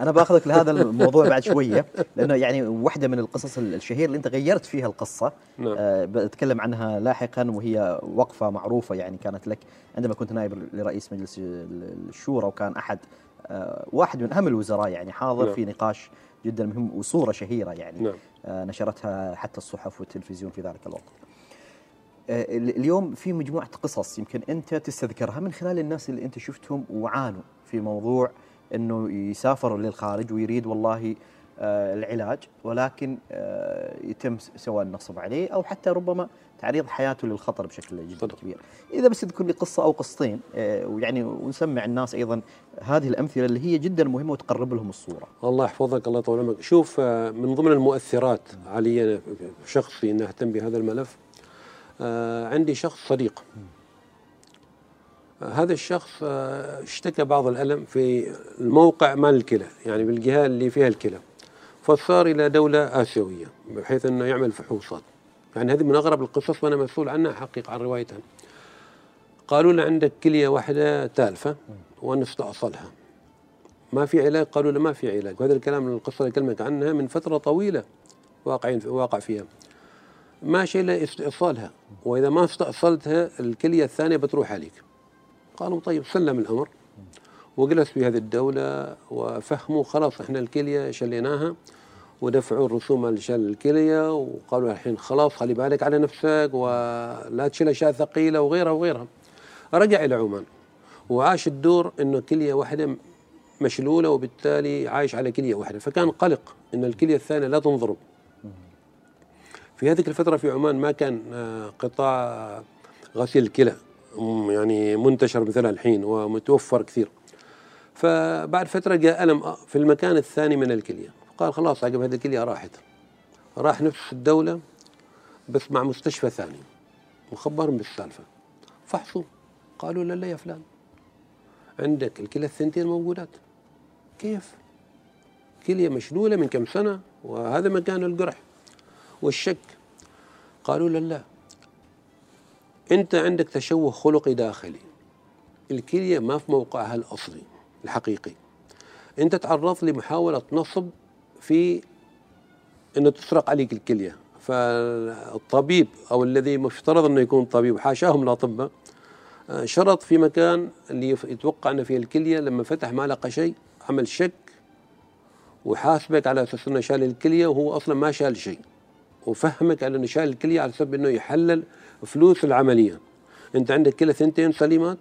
أنا بأخذك لهذا الموضوع بعد شوية لأنه يعني واحدة من القصص الشهيره اللي أنت غيرت فيها القصة نعم. أه بتكلم عنها لاحقا وهي وقفة معروفة يعني كانت لك عندما كنت نائب لرئيس مجلس الشورى وكان أحد أه واحد من أهم الوزراء يعني حاضر نعم. في نقاش جدا مهم وصورة شهيرة يعني نعم. أه نشرتها حتى الصحف والتلفزيون في ذلك الوقت. أه اليوم في مجموعة قصص يمكن أنت تستذكرها من خلال الناس اللي أنت شفتهم وعانوا في موضوع إنه يسافر للخارج ويريد والله آه العلاج ولكن آه يتم سواء النصب عليه أو حتى ربما تعريض حياته للخطر بشكل جدا كبير. إذا بس تذكر لي قصة أو قصتين آه ويعني ونسمع الناس أيضا هذه الأمثلة اللي هي جدا مهمة وتقرب لهم الصورة. الله يحفظك الله يطول عمرك، شوف آه، من ضمن المؤثرات علي شخصي اني اهتم بهذا الملف آه، عندي شخص صديق. هذا الشخص آه، اشتكى بعض الألم في الموقع مال الكلى يعني بالجهة اللي فيها الكلى فصار إلى دولة آسيوية بحيث أنه يعمل فحوصات يعني هذه من أغرب القصص وأنا مسؤول عنها حقيقة عن روايتها. قالوا له عندك كلية واحدة تالفة ونستأصلها. ما في علاج؟ قالوا له ما في علاج. وهذا الكلام القصة اللي أكلمك عنها من فترة طويلة واقعين واقع فيها. ماشي إلا استئصالها. وإذا ما استأصلتها الكلية الثانية بتروح عليك. قالوا طيب سلم الأمر وجلس في هذه الدولة وفهموا خلاص إحنا الكلية شليناها ودفعوا الرسوم لشال الكلية وقالوا الحين خلاص خلي بالك على نفسك ولا تشيل أشياء ثقيلة وغيرها وغيرها. رجع إلى عمان وعاش الدور إنه كلية واحدة مشلولة وبالتالي عايش على كلية واحدة. فكان قلق إن الكلية الثانية لا تنضرب في هذه الفترة في عمان ما كان آه، قطاع غسيل الكلى. يعني منتشر مثل الحين ومتوفر كثير. فبعد فترة جاء ألم في المكان الثاني من الكلية. قال خلاص عقب هذه الكلية راحت. راح نفس الدولة بس مع مستشفى ثاني. مخبرهم بالسالفة فحصوا. قالوا لا لا يا فلان. عندك الكلى الثنتين موجودات. كيف؟ كلية مشلولة من كم سنة وهذا مكان القرح والشك؟ قالوا لا لا. أنت عندك تشوه خلقي داخلي. الكلية ما في موقعها الأصلي الحقيقي. أنت تعرضت لمحاولة نصب في إنه تسرق عليك الكلية. فالطبيب أو الذي مفترض إنه يكون طبيب حاشاهم الأطباء آه، شرط في مكان اللي يتوقع إنه فيه الكلية لما فتح ما لقى شيء عمل شك وحاسبك على أساس إنه شال الكلية وهو أصلا ما شال شيء. وفهمك على إنه شال الكلية على سبب إنه يحلل فلوس العملية. أنت عندك كلى ثنتين سليمات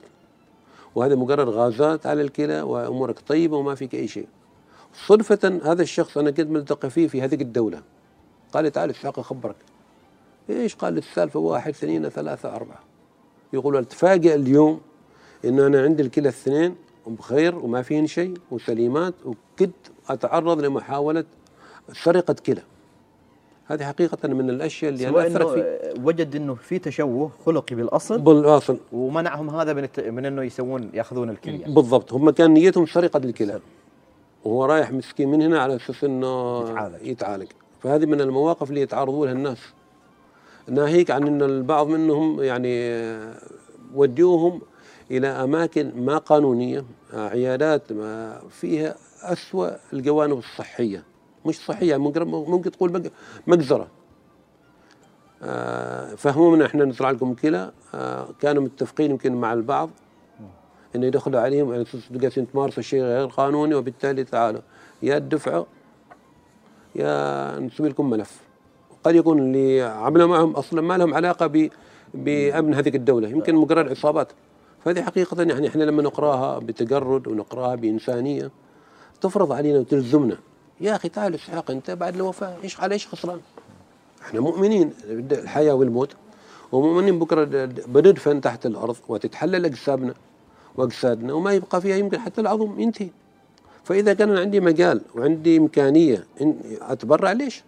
وهذا مجرد غازات على الكلى وأمورك طيبة وما فيك أي شيء. صدفة هذا الشخص أنا كنت ملتقي فيه في هذه الدولة. قال تعال اسحاق أخبرك إيش؟ قال السالفة واحد اثنين ثلاثة أربعة. يقول أتفاجئ اليوم إنه أنا عندي الكلى الاثنين بخير وما فيهن شيء وسليمات وكنت أتعرض لمحاولة سرقة كلى. هذه حقيقة من الأشياء اللي أنا أثرت فيه وجد أنه في تشوه خلقي بالأصل بالأصل ومنعهم هذا من, الت... من أنه يسوون يأخذون الكلية. بالضبط. هم كان نيتهم سرقة الكلى وهو رايح مسكين من هنا على أساس أنه يتعالج, يتعالج. فهذه من المواقف اللي يتعرضوا لها الناس. ناهيك عن أن البعض منهم يعني وديوهم إلى أماكن ما قانونية آه، عيادات ما فيها أسوأ الجوانب الصحية. مش صحيه ممكن تقول مج- مجزره آه، فهمونا إحنا نزرع لكم كلى. آه، كانوا متفقين يمكن مع البعض إنه يدخلوا عليهم. على أساس جالسين تمارسوا شيء غير قانوني وبالتالي تعالوا. يا تدفعوا يا نسوي لكم ملف. قد يكون اللي عملوا معهم أصلا ما لهم علاقة ب بأمن هذه الدولة. يمكن مجرد عصابات. فهذه حقيقة يعني إحنا لما نقراها بتجرد ونقراها بإنسانية تفرض علينا وتلزمنا يا أخي تعال اسحاق أنت بعد الوفاة إيش على إيش خسران؟ إحنا مؤمنين بالحياة والموت ومؤمنين بكرة بندفن تحت الأرض وتتحلل اجسامنا وأجسادنا وما يبقى فيها يمكن حتى العظم ينتهي فإذا كان أنا عندي مجال وعندي إمكانية إن أتبرع ليش؟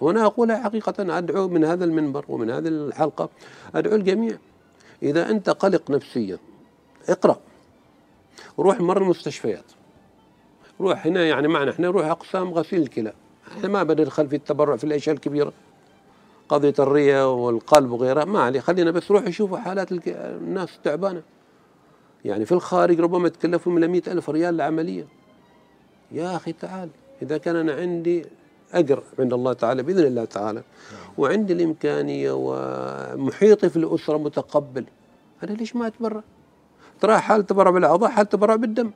وأنا اقولها حقيقة أدعو من هذا المنبر ومن هذه الحلقة أدعو الجميع إذا أنت قلق نفسيا اقرأ روح مر المستشفيات روح هنا يعني معنا إحنا نروح أقسام غسيل الكلى إحنا ما بندخل في التبرع في الأشياء الكبيرة. قضية الرئه والقلب وغيرها ما عليه. خلينا بس روح يشوفوا حالات الك- الناس تعبانة. يعني في الخارج ربما تكلفوا من 100 ألف ريال لعملية. يا أخي تعال إذا كان أنا عندي أجر عند الله تعالى بإذن الله تعالى. وعندي الإمكانية ومحيطي في الأسرة متقبل. أنا ليش ما أتبرع؟ ترى حال تبرع بالأعضاء حال تبرع بالدم.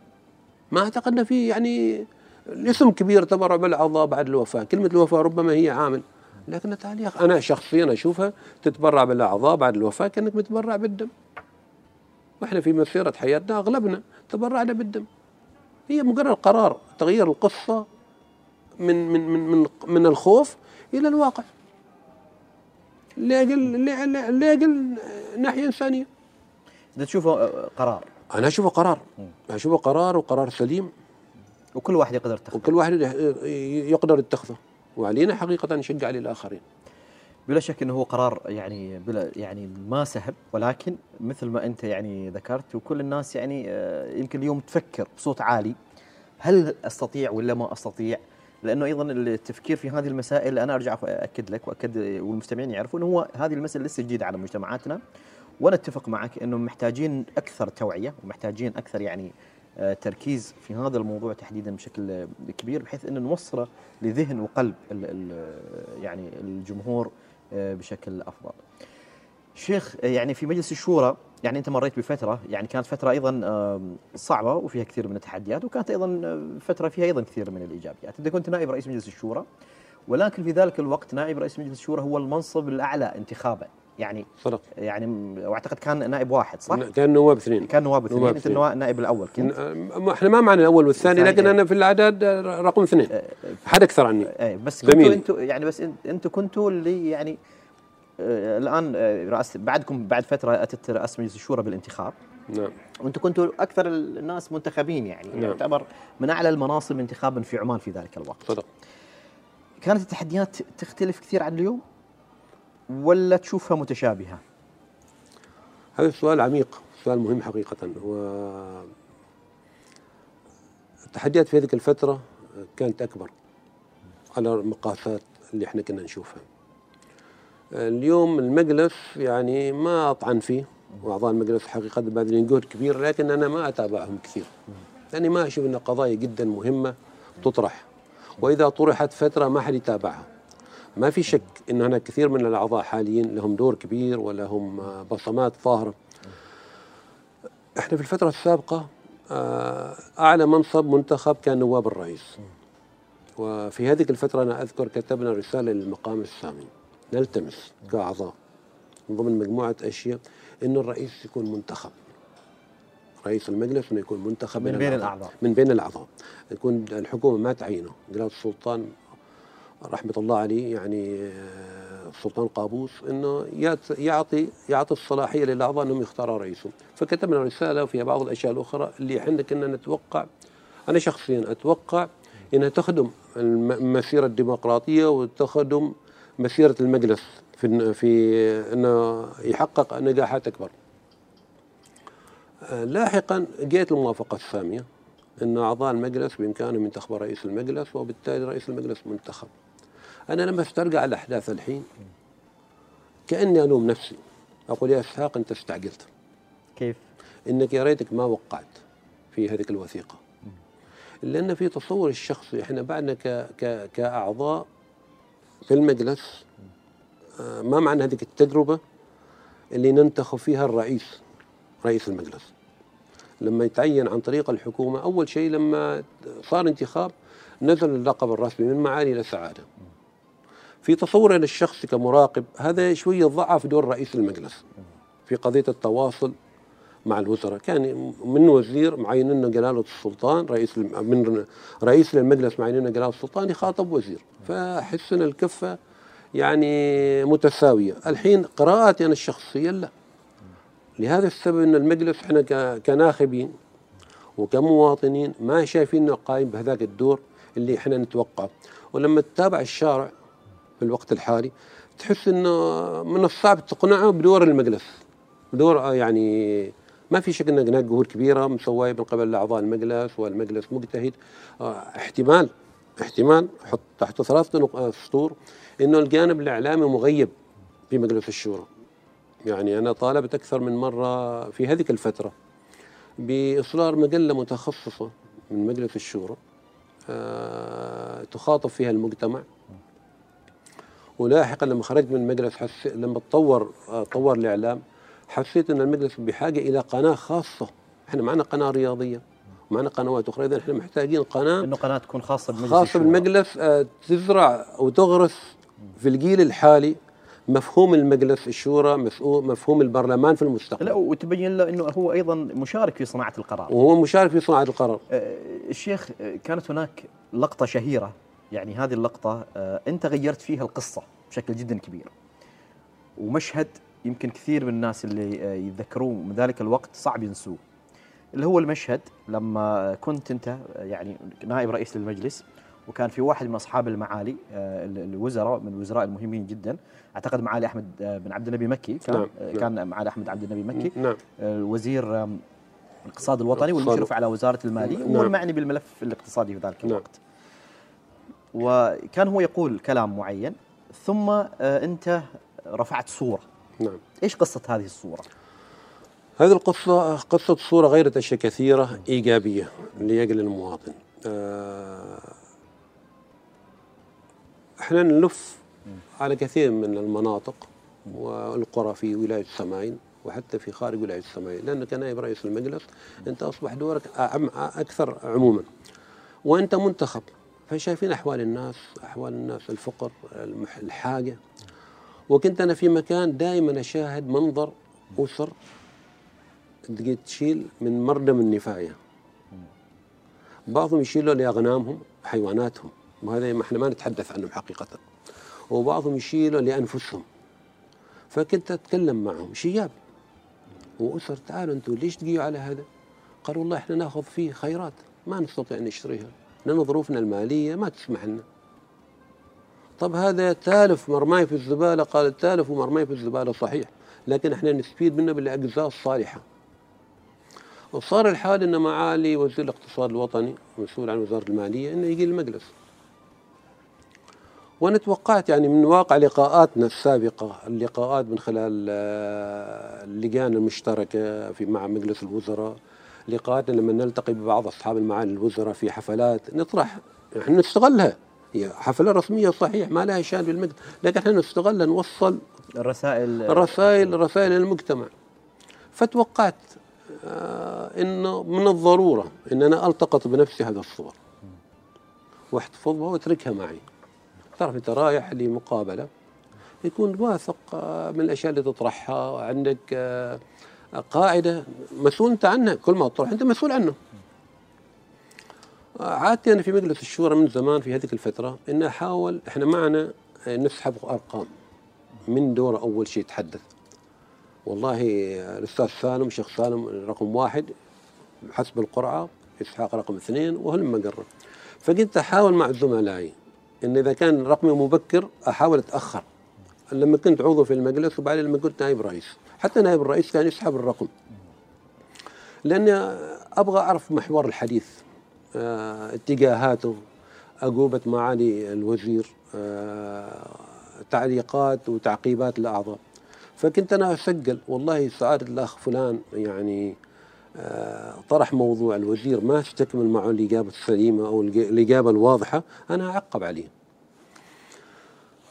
ما أعتقد أن في يعني الاسم كبير تبرع بالأعضاء بعد الوفاة. كلمة الوفاة ربما هي عامل لكن أخي أنا شخصيا أشوفها تتبرع بالأعضاء بعد الوفاة كأنك متبرع بالدم. وإحنا في مسيرة حياتنا أغلبنا تبرعنا بالدم. هي مجرد قرار تغيير القصة من من من من, من الخوف إلى الواقع. لاجل ناحية إنسانية. إذا تشوفه آه، قرار أنا أشوفه قرار. أشوفه قرار وقرار سليم. وكل واحد يقدر يتخذ وكل واحد يقدر يتخذه. وعلينا حقيقة نشجع عليه الآخرين. بلا شك إنه هو قرار يعني بلا يعني ما سهل ولكن مثل ما أنت يعني ذكرت وكل الناس يعني آه، يمكن اليوم تفكر بصوت عالي. هل أستطيع ولا ما أستطيع؟ لأنه أيضا التفكير في هذه المسائل أنا أرجع اكد لك وأكد والمستمعين يعرفون هو هذه المسألة لسه جديدة على مجتمعاتنا. وأنا أتفق معك إنه محتاجين أكثر توعية ومحتاجين أكثر يعني آه، تركيز في هذا الموضوع تحديدا بشكل آه، كبير بحيث إنه نوصله لذهن وقلب ال ال يعني الجمهور آه، بشكل أفضل. شيخ آه، يعني في مجلس الشورى يعني أنت مريت بفترة يعني كانت فترة أيضا صعبة وفيها كثير من التحديات وكانت أيضا آه، فترة فيها أيضا كثير من الإيجابيات، انت كنت نائب رئيس مجلس الشورى ولكن في ذلك الوقت نائب رئيس مجلس الشورى هو المنصب الأعلى انتخابا يعني صدق. يعني واعتقد كان نائب واحد صح؟ كان نواب اثنين. كان نواب اثنين. نواب أنت النائب الأول كنت؟ إحنا ما معنا الأول والثاني الثاني، لكن إيه. أنا في الأعداد رقم اثنين. حد أكثر عني. اي بس كنتوا. أنتوا يعني بس انت- أنتوا كنتوا اللي يعني الآن رأس بعدكم بعد فترة أتت رئاسه مجلس الشورى بالانتخاب. نعم. وأنتم كنتوا أكثر الناس منتخبين يعني نعم. يعتبر من أعلى المناصب انتخابا في عمان في ذلك الوقت. صدق. كانت التحديات تختلف كثير عن اليوم؟ ولا تشوفها متشابهة؟ هذا السؤال عميق سؤال مهم حقيقة. و التحديات في هذه الفترة كانت أكبر على المقاسات اللي إحنا كنا نشوفها. اليوم المجلس يعني ما أطعن فيه وأعضاء المجلس حقيقة باذلين جهد كبير لكن أنا ما أتابعهم كثير. لأني ما أشوف أن قضايا جدا مهمة تطرح. وإذا طرحت فترة ما حد يتابعها. ما في شك أن هناك كثير من الأعضاء حاليا لهم دور كبير ولهم آه، بصمات ظاهرة. إحنا في الفترة السابقة آه، أعلى منصب منتخب كان نواب الرئيس. وفي هذه الفترة أنا أذكر كتبنا رسالة للمقام السامي. نلتمس كأعضاء من ضمن مجموعة أشياء أن الرئيس يكون منتخب. رئيس المجلس إنه يكون منتخب من بين الأعضاء. من بين الأعضاء. يكون الحكومة ما تعينه. جلاله السلطان رحمة الله عليه يعني آه، السلطان قابوس إنه يعطي يعطي الصلاحية للأعضاء إنهم يختاروا رئيسهم. فكتبنا رسالة وفيها بعض الأشياء الأخرى اللي إحنا كنا نتوقع. أنا شخصيا أتوقع إنها تخدم الم- المسيره الديمقراطية وتخدم مسيرة المجلس في في إنه يحقق نجاحات أكبر. آه، لاحقا جاءت الموافقة السامية أن أعضاء المجلس بإمكانهم ينتخبوا رئيس المجلس وبالتالي رئيس المجلس منتخب. أنا لما استرجع الأحداث الحين كأني ألوم نفسي. أقول يا إسحاق أنت استعجلت كيف؟ إنك يا ريتك ما وقعت في هذه الوثيقة. لأن في تصور الشخصي إحنا بعدنا ك ك كأعضاء في المجلس آه، ما معنى هذه التجربة؟ اللي ننتخب فيها الرئيس رئيس المجلس. لما يتعين عن طريق الحكومة أول شيء لما صار انتخاب نزل اللقب الرسمي من معالي إلى سعادة. في تصور أنا الشخصي كمراقب هذا شوية ضعف دور رئيس المجلس في قضية التواصل مع الوزراء كان من وزير معين إنه جلالة السلطان رئيس من رئيس للمجلس معين إنه جلالة السلطان يخاطب وزير. فاحس ان الكفة يعني متساوية. الحين قراءتي أنا الشخصية لا. لهذا السبب إن المجلس إحنا كناخبين وكمواطنين ما شايفين إنه قايم بهذاك الدور اللي إحنا نتوقعه. ولما تتابع الشارع في الوقت الحالي تحس إنه من الصعب تقنعه بدور المجلس. بدور آه، يعني ما في شك إن هناك جهود كبيرة مسوية من قبل اعضاء المجلس والمجلس مجتهد. آه، احتمال احتمال حط تحت ثلاث نق- آه، سطور إنه الجانب الإعلامي مغيب في مجلس الشورى. يعني أنا طالبت أكثر من مرة في هذه الفترة باصدار مجلة متخصصة من مجلس الشورى آه، تخاطب فيها المجتمع. ولاحقا لما خرجت من المجلس حس... لما تطور آه، طور الإعلام حسيت إن المجلس بحاجة إلى قناة خاصة. إحنا معنا قناة رياضية معنا قنوات أخرى. اذا إحنا محتاجين قناة إنه قناة تكون خاصة بمجلس خاصة. بالمجلس آه، تزرع وتغرس في الجيل الحالي مفهوم المجلس الشورى مسؤول- مفهوم البرلمان في لا المستقبل وتبين له إنه هو أيضا مشارك في صناعة القرار. وهو مشارك في صناعة القرار. آه، الشيخ آه، كانت هناك لقطة شهيرة يعني هذه اللقطة آه، أنت غيرت فيها القصة بشكل جدا كبير ومشهد يمكن كثير من الناس اللي آه، يتذكروه من ذلك الوقت صعب ينسوه اللي هو المشهد لما كنت أنت آه، يعني نائب رئيس للمجلس وكان في واحد من أصحاب المعالي ال- الوزراء من الوزراء المهمين جدا أعتقد معالي أحمد بن عبد النبي مكي كان نعم، نعم. كان معالي أحمد عبد النبي مكي نعم وزير الاقتصاد الوطني. والمشرف على وزارة الماليه نعم. والمعني بالملف الاقتصادي في ذلك نعم. وكان هو يقول كلام معين ثم آه، انت رفعت صورة، نعم. إيش قصة هذه الصورة؟ هذه القصة قصة صورة غيرت أشياء كثيرة إيجابية لأجل المواطن. آه، إحنا نلف على كثير من المناطق والقرى في ولاية السماين وحتى في خارج ولاية السماين لأنك كنائب رئيس المجلس أنت أصبح دورك أكثر عموما. وأنت منتخب. فشايفين أحوال الناس أحوال الناس الفقر الحاجة. وكنت أنا في مكان دائما أشاهد منظر أسر تشيل من مردم النفاية. بعضهم يشيلوا لأغنامهم حيواناتهم. وهذا ما إحنا ما نتحدث عنهم حقيقة. وبعضهم يشيلوا لأنفسهم. فكنت أتكلم معهم شياب وأسر تعالوا أنتم ليش تجيوا على هذا؟ قالوا والله إحنا ناخذ فيه خيرات ما نستطيع نشتريها. لأن ظروفنا المالية ما تسمح لنا طب هذا تالف مرماي في الزبالة قال تالف ومرماي في الزبالة صحيح لكن إحنا نستفيد منه بالأجزاء الصالحة وصار الحال إن معالي وزير الاقتصاد الوطني مسؤول عن وزارة المالية إنه يجي المجلس. وأنا توقعت يعني من واقع لقاءاتنا السابقة اللقاءات من خلال آه، اللجان المشتركة في مع مجلس الوزراء لقاءاتنا لما نلتقي ببعض أصحاب المعالي الوزراء في حفلات نطرح إحنا نستغلها. هي حفلة رسمية صحيح ما لها شأن بالمجلس لكن إحنا نستغلها نوصل الرسائل. رسائل رسائل المجتمع فتوقعت آه انه من الضرورة إن أنا ألتقط بنفسي هذا الصور. واحتفظها واتركها معي. تعرف أنت رايح لمقابلة يكون واثق آه، من الأشياء اللي تطرحها عندك آه، قاعدة مسؤول أنت عنها كل ما تطرح أنت مسؤول عنه. عادتي أنا في مجلس الشورى من زمان في هذه الفترة ان احاول إحنا معنا نسحب أرقام من دور أول شيء يتحدث. والله الأستاذ سالم شيخ سالم رقم واحد حسب القرعة إسحاق رقم اثنين وهلم قرب. فكنت أحاول مع زملائي إن إذا كان رقمي مبكر أحاول أتأخر. لما كنت عضو في المجلس وبعدين لما كنت نائب رئيس. حتى نائب الرئيس كان يسحب الرقم. لاني أبغى أعرف محور الحديث آه، اتجاهاته. اجوبه معالي الوزير آه، تعليقات وتعقيبات الأعضاء. فكنت أنا أسجل والله سعاده الأخ فلان يعني آه، طرح موضوع الوزير ما استكمل معه الإجابة السليمة أو الإجابة الواضحة أنا أعقب عليه.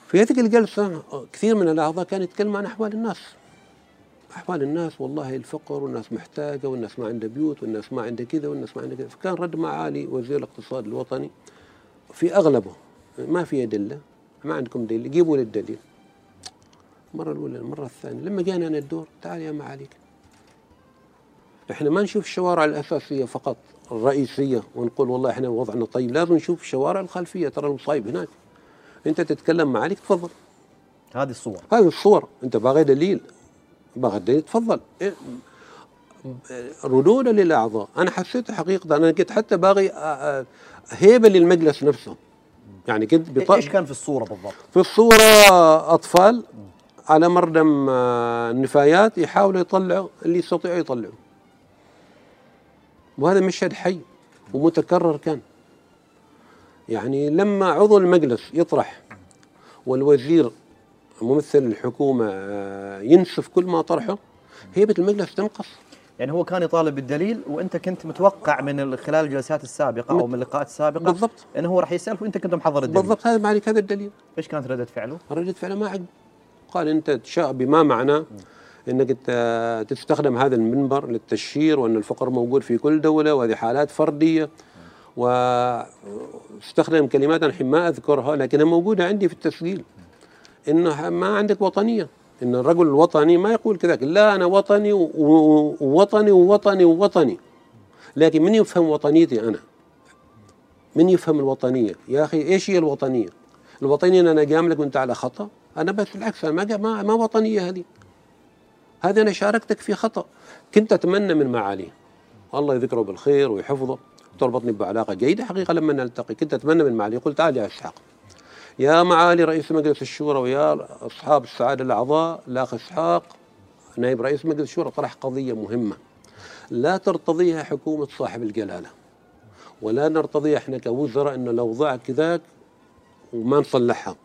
في هذه الجلسة كثير من الأعضاء كان يتكلم عن أحوال الناس. أحوال الناس والله الفقر والناس محتاجة والناس ما عندها بيوت والناس ما عندها كذا والناس ما عندها كذا. فكان رد معالي وزير الاقتصاد الوطني في أغلبه ما في أدلة ما عندكم دليل جيبوا لي الدليل. المرة الأولى المرة الثانية لما جانا أنا الدور تعال يا معاليك إحنا ما نشوف الشوارع الأساسية فقط الرئيسية ونقول والله إحنا وضعنا طيب. لازم نشوف الشوارع الخلفية ترى المصايب هناك. أنت تتكلم معاليك تفضل. هذه الصور. هذه الصور. أنت باغي دليل. دليل تفضل. إيه، ردودا للأعضاء. أنا حسيت حقيقة أنا كنت حتى باغي هيبة للمجلس نفسه. يعني كنت بط... إيش كان في الصورة بالضبط؟ في الصورة أطفال على مردم النفايات يحاولوا يطلعوا اللي يستطيعوا يطلعوا. وهذا مشهد حي ومتكرر كان. يعني لما عضو المجلس يطرح والوزير ممثل الحكومة ينسف كل ما طرحه هيبة المجلس تنقص. يعني هو كان يطالب بالدليل وأنت كنت متوقع من خلال الجلسات السابقة أو من اللقاءات السابقة بالضبط. انه هو راح يسالك وأنت كنت محضر الدليل. بالضبط هذا معنى هذا الدليل. إيش كانت ردة فعله؟ ردة فعله ما عجب قال أنت تشاء بما معناه إنك انت تستخدم هذا المنبر للتشهير وأن الفقر موجود في كل دولة وهذه حالات فردية. واستخدم كلمات الحين ما أذكرها لكنها موجودة عندي في التسجيل. إنه ما عندك وطنية. إن الرجل الوطني ما يقول كذا لا أنا وطني ووطني ووطني ووطني. لكن من يفهم وطنيتي أنا؟ من يفهم الوطنية؟ يا أخي إيش هي الوطنية؟ الوطنية إن أنا جاملك وأنت على خطأ؟ أنا بس بالعكس أنا ما ما وطنية هذه. هذه أنا شاركتك في خطأ. كنت أتمنى من معاليه الله يذكره بالخير ويحفظه. تربطني بعلاقة جيدة حقيقة لما نلتقي. كنت أتمنى من معاليه قلت تعال يا إسحاق. يا معالي رئيس مجلس الشورى ويا أصحاب السعادة الأعضاء الأخ إسحاق نائب رئيس مجلس الشورى طرح قضية مهمة. لا ترتضيها حكومة صاحب الجلالة ولا نرتضيها إحنا كوزراء إنه الأوضاع كذاك وما نصلحها.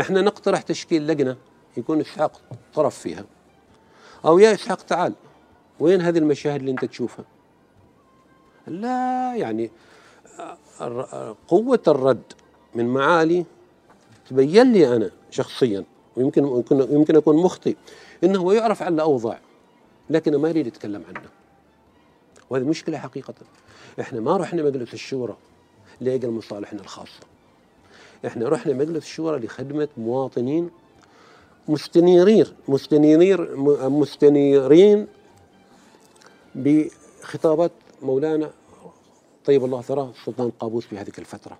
إحنا نقترح تشكيل لجنة يكون إسحاق طرف فيها. أو يا إسحاق تعال وين هذه المشاهد اللي أنت تشوفها؟ لا يعني قوة الرد من معالي تبين لي أنا شخصيا ويمكن يمكن يمكن أكون مخطئ إنه هو يعرف على الأوضاع لكنه ما يريد يتكلم عنها. وهذه مشكلة حقيقة. إحنا ما رحنا مجلس الشورى لأجل مصالحنا الخاصة. إحنا رحنا مجلس الشورى لخدمة مواطنين مستنيرين مستنيرين مستنيرين بخطابات مولانا طيب الله ثراه السلطان قابوس في هذه الفترة.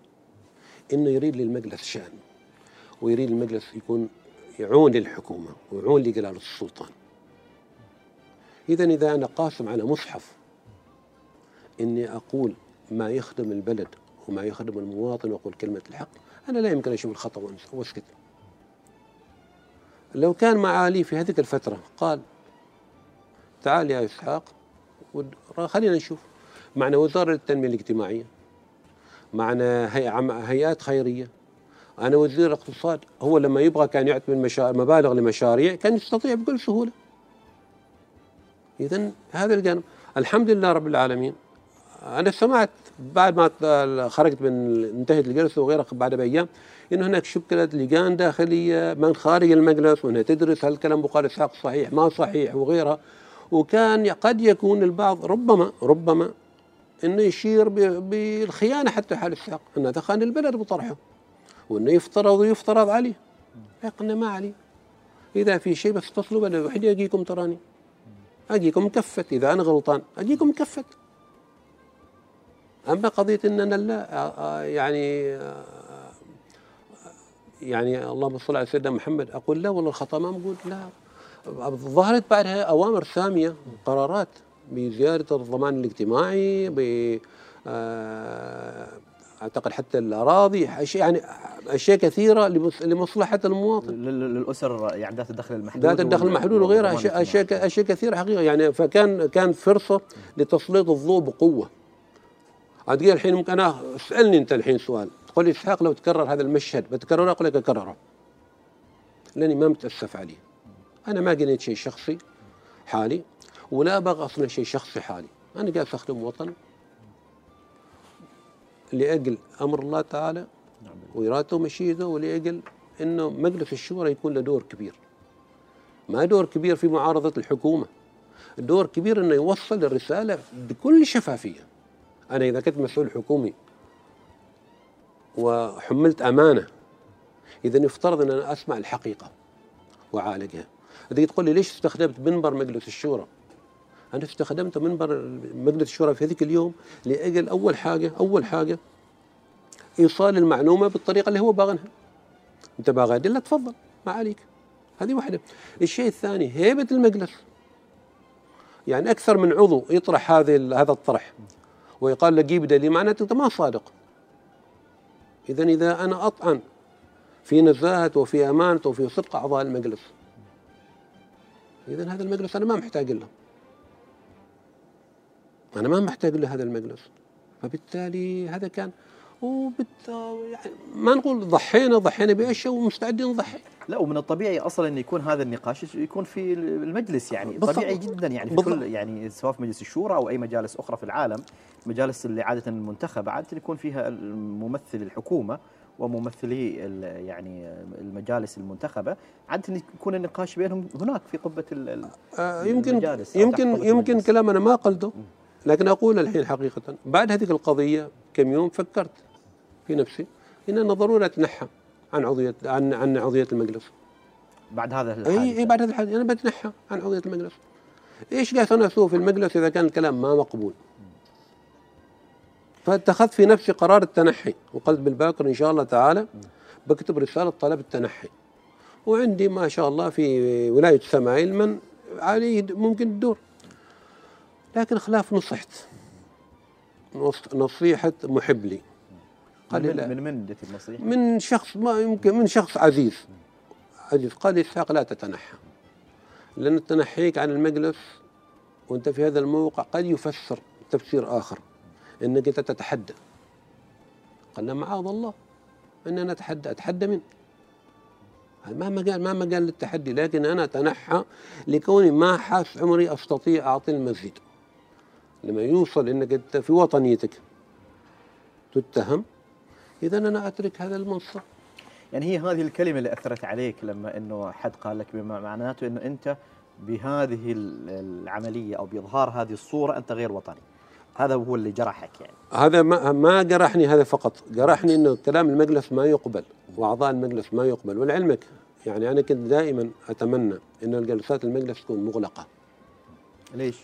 إنه يريد للمجلس شأن. ويريد المجلس يكون يعون للحكومة ويعون لجلالة السلطان. إذا إذا أنا قاسم على مصحف إني أقول ما يخدم البلد وما يخدم المواطن وأقول كلمة الحق أنا لا يمكن أشوف الخطأ وأسكت. لو كان معالي في هذه الفترة قال تعال يا إسحاق خلينا نشوف. معنا وزارة التنمية الاجتماعية معنا هيئات خيرية. أنا وزير الاقتصاد هو لما يبغى كان يعطي من مبالغ لمشاريع كان يستطيع بكل سهولة. إذا هذا الجانب. الحمد لله رب العالمين. أنا سمعت بعد ما خرجت من انتهت الجلسة وغيرها بعد بأيام أن هناك شكلت لجان داخلية من خارج المجلس وأنها تدرس هل الكلام بقال إسحاق صحيح ما صحيح وغيرها. وكان قد يكون البعض ربما ربما إنه يشير بالخيانة حتى حال إسحاق إنه هذا خان البلد بطرحه وإنه يفترض ويفترض عليه قلنا ما عليه إذا في شيء بس اتصلوا بنا وحدي اجيكم تراني. أجيكم مكفت. إذا أنا غلطان أجيكم مكفت. أما قضية إننا لا يعني يعني اللهم صل على سيدنا محمد. أقول لا والله الخطأ ما موجود لا. ظهرت بعدها أوامر ساميه قرارات بزيادة الضمان الاجتماعي ب آه، أعتقد حتى الأراضي أشياء يعني أشياء كثيرة لمصلحة المواطن. للأسر يعني ذات الدخل المحدود ذات الدخل المحدود وغيرها أشياء أشياء أشياء كثيرة حقيقة. يعني فكان كان فرصة لتسليط الضوء بقوة. عاد الحين ممكن أنا اسألني أنت الحين سؤال. تقول لي إسحاق لو تكرر هذا المشهد بتكرره أقول لك أكرره. لأني ما متأسف عليه. أنا ما قلت شيء شخصي حالي ولا أبغى أصلا شيء شخصي حالي. أنا قاعد أخدم وطن لأجل أمر الله تعالى نعم. وإرادته ومشيئته ولأجل أنه مجلس الشورى يكون له دور كبير. ما دور كبير في معارضة الحكومة. دور كبير أنه يوصل الرسالة بكل شفافية. أنا إذا كنت مسؤول حكومي وحملت أمانة إذا يفترض أن أنا أسمع الحقيقة وأعالجها. هذه تقول لي ليش استخدمت منبر مجلس الشورى؟ أنا استخدمت منبر مجلس الشورى في ذيك اليوم لأجل أول حاجة أول حاجة إيصال المعلومة بالطريقة اللي هو باغنها. أنت باغي ادله تفضل ما عليك. هذه واحدة. الشيء الثاني هيبة المجلس. يعني أكثر من عضو يطرح هذه هذا الطرح ويقال له جيب دليل معناته أنت ما صادق. اذا إذا أنا أطعن في نزاهة وفي أمانة وفي صدق أعضاء المجلس. اذا هذا المجلس أنا ما محتاج له. أنا ما محتاج له هذا المجلس فبالتالي هذا كان وبت يعني ما نقول ضحينا ضحينا بأشياء ومستعدين نضحي لا ومن الطبيعي أصلا إن يكون هذا النقاش يكون في المجلس يعني بالضبط. طبيعي جدا يعني في بالضبط. كل يعني سواء في مجلس الشورى أو أي مجالس أخرى في العالم المجالس اللي عادة منتخبة عادة يكون فيها ممثل الحكومة وممثلي يعني المجالس المنتخبة عادة يكون النقاش بينهم هناك في قبة آه يمكن المجالس يمكن يمكن المجلس. كلام أنا ما قلته لكن أقول الحين حقيقة بعد هذه القضية كم يوم فكرت في نفسي إن أنا ضروري اتنحى عن عضوية عن عن عضوية المجلس. بعد هذا إي الحادث اي بعد هذا الحديث أنا بتنحى عن عضوية المجلس. إيش قاعد أنا أسوي في المجلس إذا كان الكلام ما مقبول؟ فاتخذت في نفسي قرار التنحي وقلت بالباكر إن شاء الله تعالى بكتب رسالة طلب التنحي. وعندي ما شاء الله في ولاية سمايل من عليه ممكن الدور لكن خلاف نصحت نص- نصيحة محب لي. قال لي من لا. من من ديت النصيحة؟ من شخص ما يمكن من شخص عزيز. عزيز. قال لي اسحاق لا تتنحى. لأن تنحيك عن المجلس وأنت في هذا الموقع قد يفسر تفسير آخر. أنك أنت تتحدى. قال معاذ الله. أن أنا أتحدى. أتحدى من ما مجال ما مجال للتحدي لكن أنا أتنحى لكوني ما حاس عمري أستطيع أعطي المزيد. لما يوصل أنك أنت في وطنيتك تتهم إذا أنا أترك هذا المنصب. يعني هي هذه الكلمة اللي أثرت عليك لما أنه حد قال لك بما معناته أنه أنت بهذه ال- العملية أو بإظهار هذه الصورة أنت غير وطني. هذا هو اللي جرحك يعني. هذا ما ما جرحني هذا فقط. جرحني إنه كلام المجلس ما يقبل وأعضاء المجلس ما يقبل. ولعلمك يعني أنا كنت دائما أتمنى إن الجلسات المجلس تكون مغلقة. ليش؟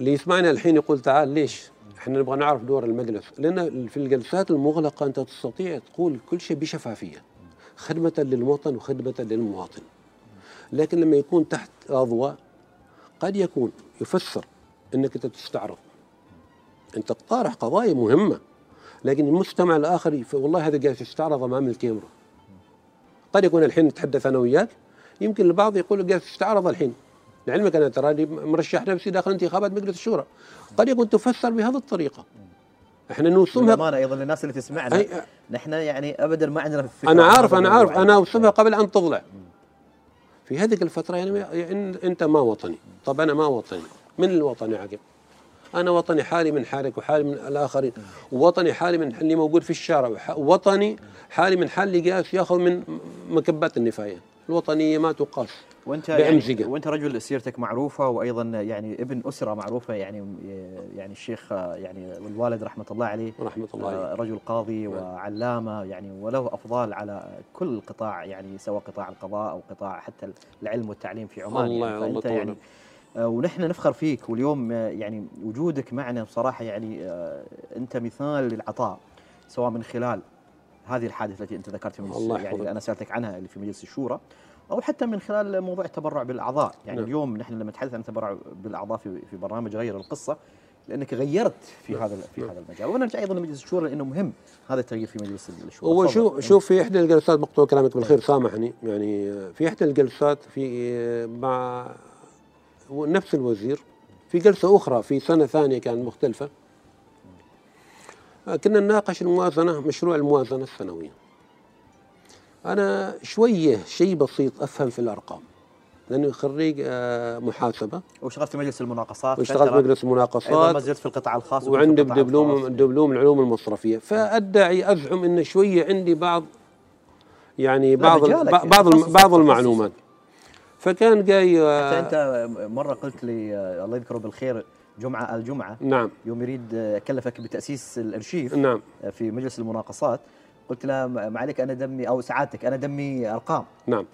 اللي يسمعنا الحين يقول تعال ليش؟ إحنا نبغى نعرف دور المجلس. لأن في الجلسات المغلقة أنت تستطيع تقول كل شيء بشفافية. خدمة للوطن وخدمة للمواطن. لكن لما يكون تحت اضواء قد يكون يفسر إنك أنت تستعرض. أنت تطارح قضايا مهمة لكن المستمع الآخر والله هذا قاعد يستعرض أمام الكاميرا. قد يكون الحين نتحدث أنا وياك يمكن البعض يقول قاعد تستعرض الحين. لعلمك أنا تراني مرشح نفسي داخل انتخابات مجلس الشورى. قد يكون تفسر بهذه الطريقة. إحنا نوسمها بالأمانة أيضا للناس اللي تسمعنا. أي- نحن يعني أبدا ما عندنا فكرة أنا عارف أنا عارف. أنا اوسمها قبل أن تضلع في هذه الفترة يعني يعني أنت ما وطني. طب أنا ما وطني. من الوطني عقب أنا وطني حالي من حالك وحالي من الآخرين. ووطني حالي من اللي موجود في الشارع. ووطني حالي من حال اللي جالس يأخذ من مكبات النفايه الوطنية ما تقاس. وأنت. يعني وأنت رجل سيرتك معروفة وأيضا يعني ابن أسرة معروفة يعني يعني الشيخ يعني والوالد رحمة الله عليه رحمة الله آه، عليك رجل قاضي وعلامة يعني وله أفضال على كل قطاع يعني سواء قطاع القضاء أو قطاع حتى العلم والتعليم في عمان الله يعني. فأنت يعني آه، ونحن نفخر فيك واليوم آه، يعني وجودك معنا بصراحة يعني آه، أنت مثال للعطاء سواء من خلال هذه الحادثة التي أنت ذكرت في مجلس الله يعني. اللي أنا سألتك عنها اللي في مجلس الشورى أو حتى من خلال موضوع التبرع بالأعضاء يعني نعم. اليوم نحن لما نتحدث عن التبرع بالأعضاء في في برنامج غير القصة لأنك غيرت في هذا في نعم. هذا المجال ونرجع أيضا لمجلس الشورى لأنه مهم هذا التغيير في مجلس الشورى هو. شوف شوف في إحدى الجلسات مقطوع كلامك بالخير سامحني يعني في إحدى الجلسات في مع نفس الوزير في جلسة أخرى في سنة ثانية كانت مختلفة كنا نناقش الموازنة مشروع الموازنة السنويه أنا شوية شيء بسيط أفهم في الأرقام لأنه خريج آه، محاسبة واشتغلت في مجلس المناقصات واشتغلت. في مجلس المناقصات زلت في القطاع الخاص وعندي دبلوم. دبلوم العلوم المصرفية فأدعي أزعم إن شوية عندي بعض يعني بعض مجالك، بعض بعض. المعلومات فكان جاي حتى آه، أنت مرة قلت لي آه، الله يذكره بالخير جمعة الجمعه نعم. يوم يريد آه، كلفك بتأسيس الارشيف نعم. آه، في مجلس المناقصات. قلت له ما عليك أنا دمي أو سعادتك أنا دمي أرقام. نعم.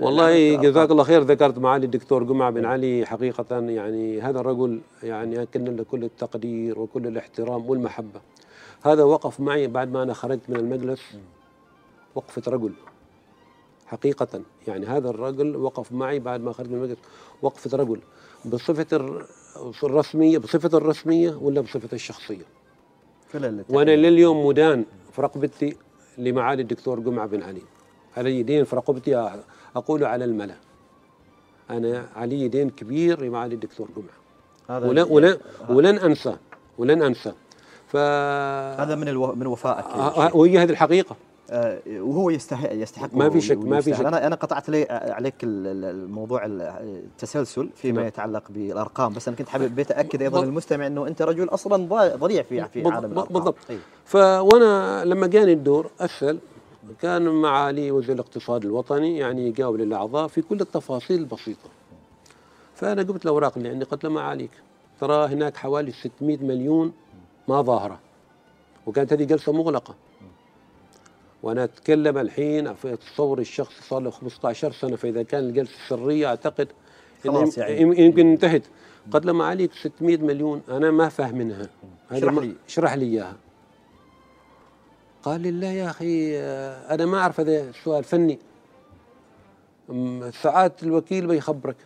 والله جزاك. الله خير ذكرت معالي الدكتور قمع بن علي. حقيقة يعني هذا الرجل يعني أكن له كل التقدير وكل الاحترام والمحبة. هذا وقف معي بعد ما أنا خرجت من المجلس. وقفة رجل. حقيقة يعني هذا الرجل وقف معي بعد ما خرجت من المجلس. وقفة رجل. بصفة الر- الرسمية بصفة الرسمية ولا بصفة الشخصية؟ كل اللي وأنا لليوم مدان في رقبتي لمعالي الدكتور قمع بن علي. علي دين في رقبتي أقول على الملا. أنا علي دين كبير لمعالي الدكتور قمع هذا ولن ولن ولن انسى ولن أنسى. ف هذا من ألو... من وفائك آه، شيخ. وهي هذه الحقيقة. آه، وهو يستحق يستحق ما في شك، ما في. شك. أنا أنا قطعت لي عليك ال- ال- الموضوع ال- التسلسل فيما نعم. يتعلق بالأرقام بس أنا كنت حابب بيت اكد أيضا. للمستمع إنه أنت رجل أصلا ضليع في في عالم الأرقام بالضبط. طيب. فوانا لما جاني الدور أسأل كان معالي وزير الاقتصاد الوطني يعني يجاوب للأعضاء في كل التفاصيل البسيطة فأنا جبت الأوراق اللي عندي قلت له ما عليك ترى هناك حوالي 600 مليون ما ظاهرة وكانت هذه جلسة مغلقة وأنا اتكلم الحين في تصور الشخص صار له 15 سنة فإذا كان الجلسة سريه أعتقد خلاص يعني. يم- يمكن انتهت. قلت له ما عليك 600 مليون أنا ما فاهم منها. اشرح لي. اشرح لي إياها. قال لي لا يا أخي أنا ما أعرف هذا سؤال فني. ساعات الوكيل بيخبرك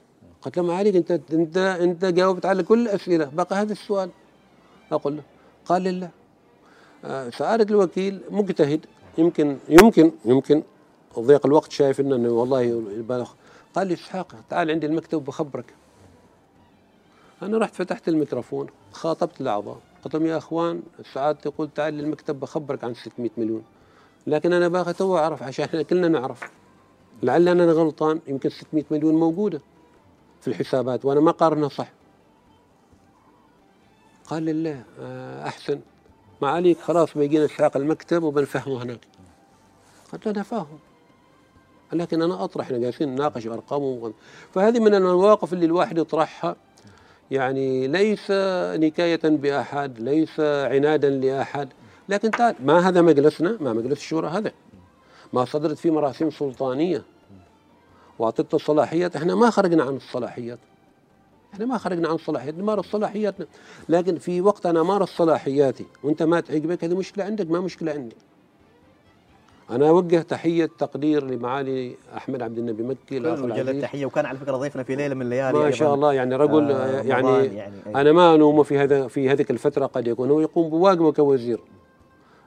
قلت له ما عليك انت انت أنت جاوبت على كل الأسئلة بقى هذا السؤال. أقول له قال لي لا. آه، سعادة الوكيل مجتهد يمكن يمكن يمكن. ضيق الوقت شايف إنه والله يبالغ. قال لي إسحاق تعال عندي المكتب بخبرك أنا رحت فتحت الميكروفون خاطبت الأعضاء. قلت لهم يا إخوان سعادة يقول تعال للمكتب بخبرك عن 600 مليون. لكن أنا باغي تو أعرف عشان إحنا كلنا نعرف. لعل أنا غلطان يمكن 600 مليون موجودة في الحسابات وأنا ما قارنها صح. قال لي لا آه، أحسن. ما عليك خلاص بيجينا اسحاق المكتب وبنفهمه هناك. قلت له أنا فاهم. لكن أنا أطرح إحنا جالسين نناقش ارقام فهذه من المواقف اللي الواحد يطرحها. يعني ليس نكاية بأحد ليس عنادا لأحد. لكن تعال ما هذا مجلسنا؟ ما مجلس الشورى هذا. ما صدرت فيه مراسيم سلطانية. وأعطيت الصلاحيات. إحنا ما خرجنا عن الصلاحيات. إحنا ما خرجنا عن الصلاحيات نمارس صلاحياتنا لكن في وقت أنا أمارس صلاحياتي وأنت ما تعجبك هذه مشكلة عندك ما مشكلة عندي أنا أوجه تحية تقدير لمعالي أحمد عبد النبي مكي وجه التحيه وكان على فكرة ضيفنا في ليلة من الليالي ما. شاء الله يعني رجل آه، يعني, يعني، أي. أنا ما الومه في هذا في هذيك الفترة قد يكون هو يقوم بواجبه كوزير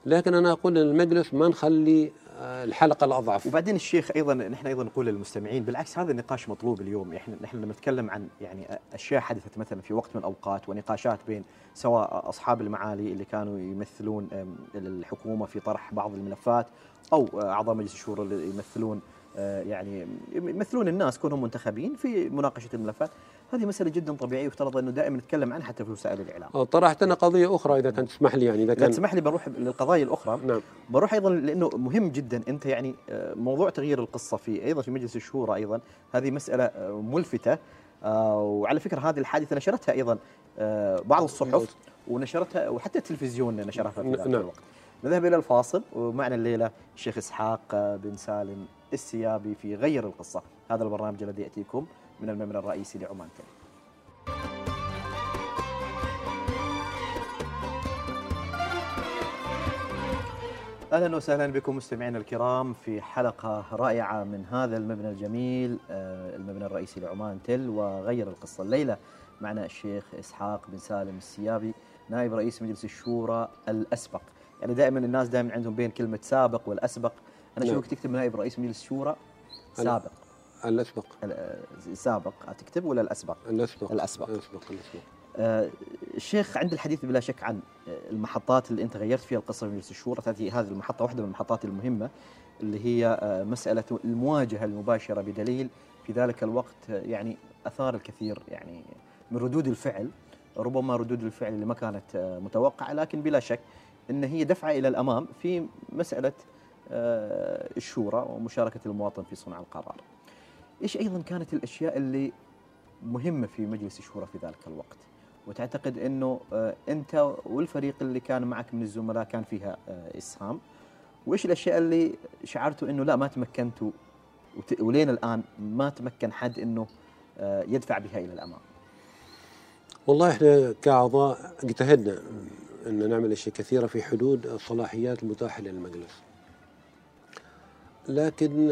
لكن أنا أقول للمجلس ما نخلي الحلقة الأضعف. وبعدين الشيخ أيضا نحن أيضا نقول للمستمعين بالعكس هذا النقاش مطلوب اليوم. إحنا نحن لما نتكلم عن يعني أشياء حدثت مثلا في وقت من الأوقات ونقاشات بين سواء أصحاب المعالي اللي كانوا يمثلون الحكومة في طرح بعض الملفات أو أعضاء مجلس الشورى اللي يمثلون آه، يعني يمثلون الناس كونهم منتخبين في مناقشة الملفات. هذه مسألة جدا طبيعية ويفترض أنه دائما نتكلم عنها حتى في وسائل الإعلام. آه، طرحت أنا قضية أخرى إذا كان تسمح لي يعني إذا كان تسمح لي بروح للقضايا الأخرى. نعم. بروح أيضا لأنه مهم جدا أنت يعني آه، موضوع تغيير القصة في أيضا في مجلس الشورى أيضا. هذه مسألة آه، ملفتة. آه، وعلى فكرة هذه الحادثة نشرتها أيضا آه، بعض الصحف ونشرتها وحتى التلفزيون نشرها في ذاك نعم. الوقت. نذهب إلى الفاصل ومعنا الليلة الشيخ إسحاق آه، بن سالم السيابي في غير القصة. هذا البرنامج الذي يأتيكم من المبنى الرئيسي لعمان تل. أهلا وسهلا بكم مستمعينا الكرام في حلقة رائعة من هذا المبنى الجميل آه، المبنى الرئيسي لعمان تل وغير القصة الليلة معنا الشيخ إسحاق بن سالم السيابي نائب رئيس مجلس الشورى الأسبق يعني دائما الناس دائما عندهم بين كلمة سابق والأسبق أنا. اشوفك تكتب نائب رئيس مجلس الشورى سابق الأسبق. ال- سابق تكتب ولا الأسبق؟ الأسبق. الأسبق. الأسبق الأسبق. آه، الشيخ عند الحديث بلا شك عن المحطات اللي أنت غيرت فيها القصة في مجلس الشورى هذه المحطة واحدة من المحطات المهمة اللي هي آه، مسألة المواجهة المباشرة بدليل في ذلك الوقت آه، يعني أثار الكثير يعني من ردود الفعل ربما ردود الفعل اللي ما كانت آه، متوقعة لكن بلا شك إن هي دفعة إلى الأمام في مسألة آه، الشورى ومشاركة المواطن في صنع القرار. إيش أيضا كانت الأشياء اللي مهمة في مجلس الشورى في ذلك الوقت؟ وتعتقد إنه آه، أنت والفريق اللي كان معك من الزملاء كان فيها آه، إسهام وإيش الأشياء اللي شعرتوا إنه لا ما تمكنتوا ولين الآن ما تمكن حد إنه آه، يدفع بها إلى الأمام والله إحنا كأعضاء اجتهدنا إن نعمل أشياء كثيرة في حدود الصلاحيات المتاحة للمجلس. لكن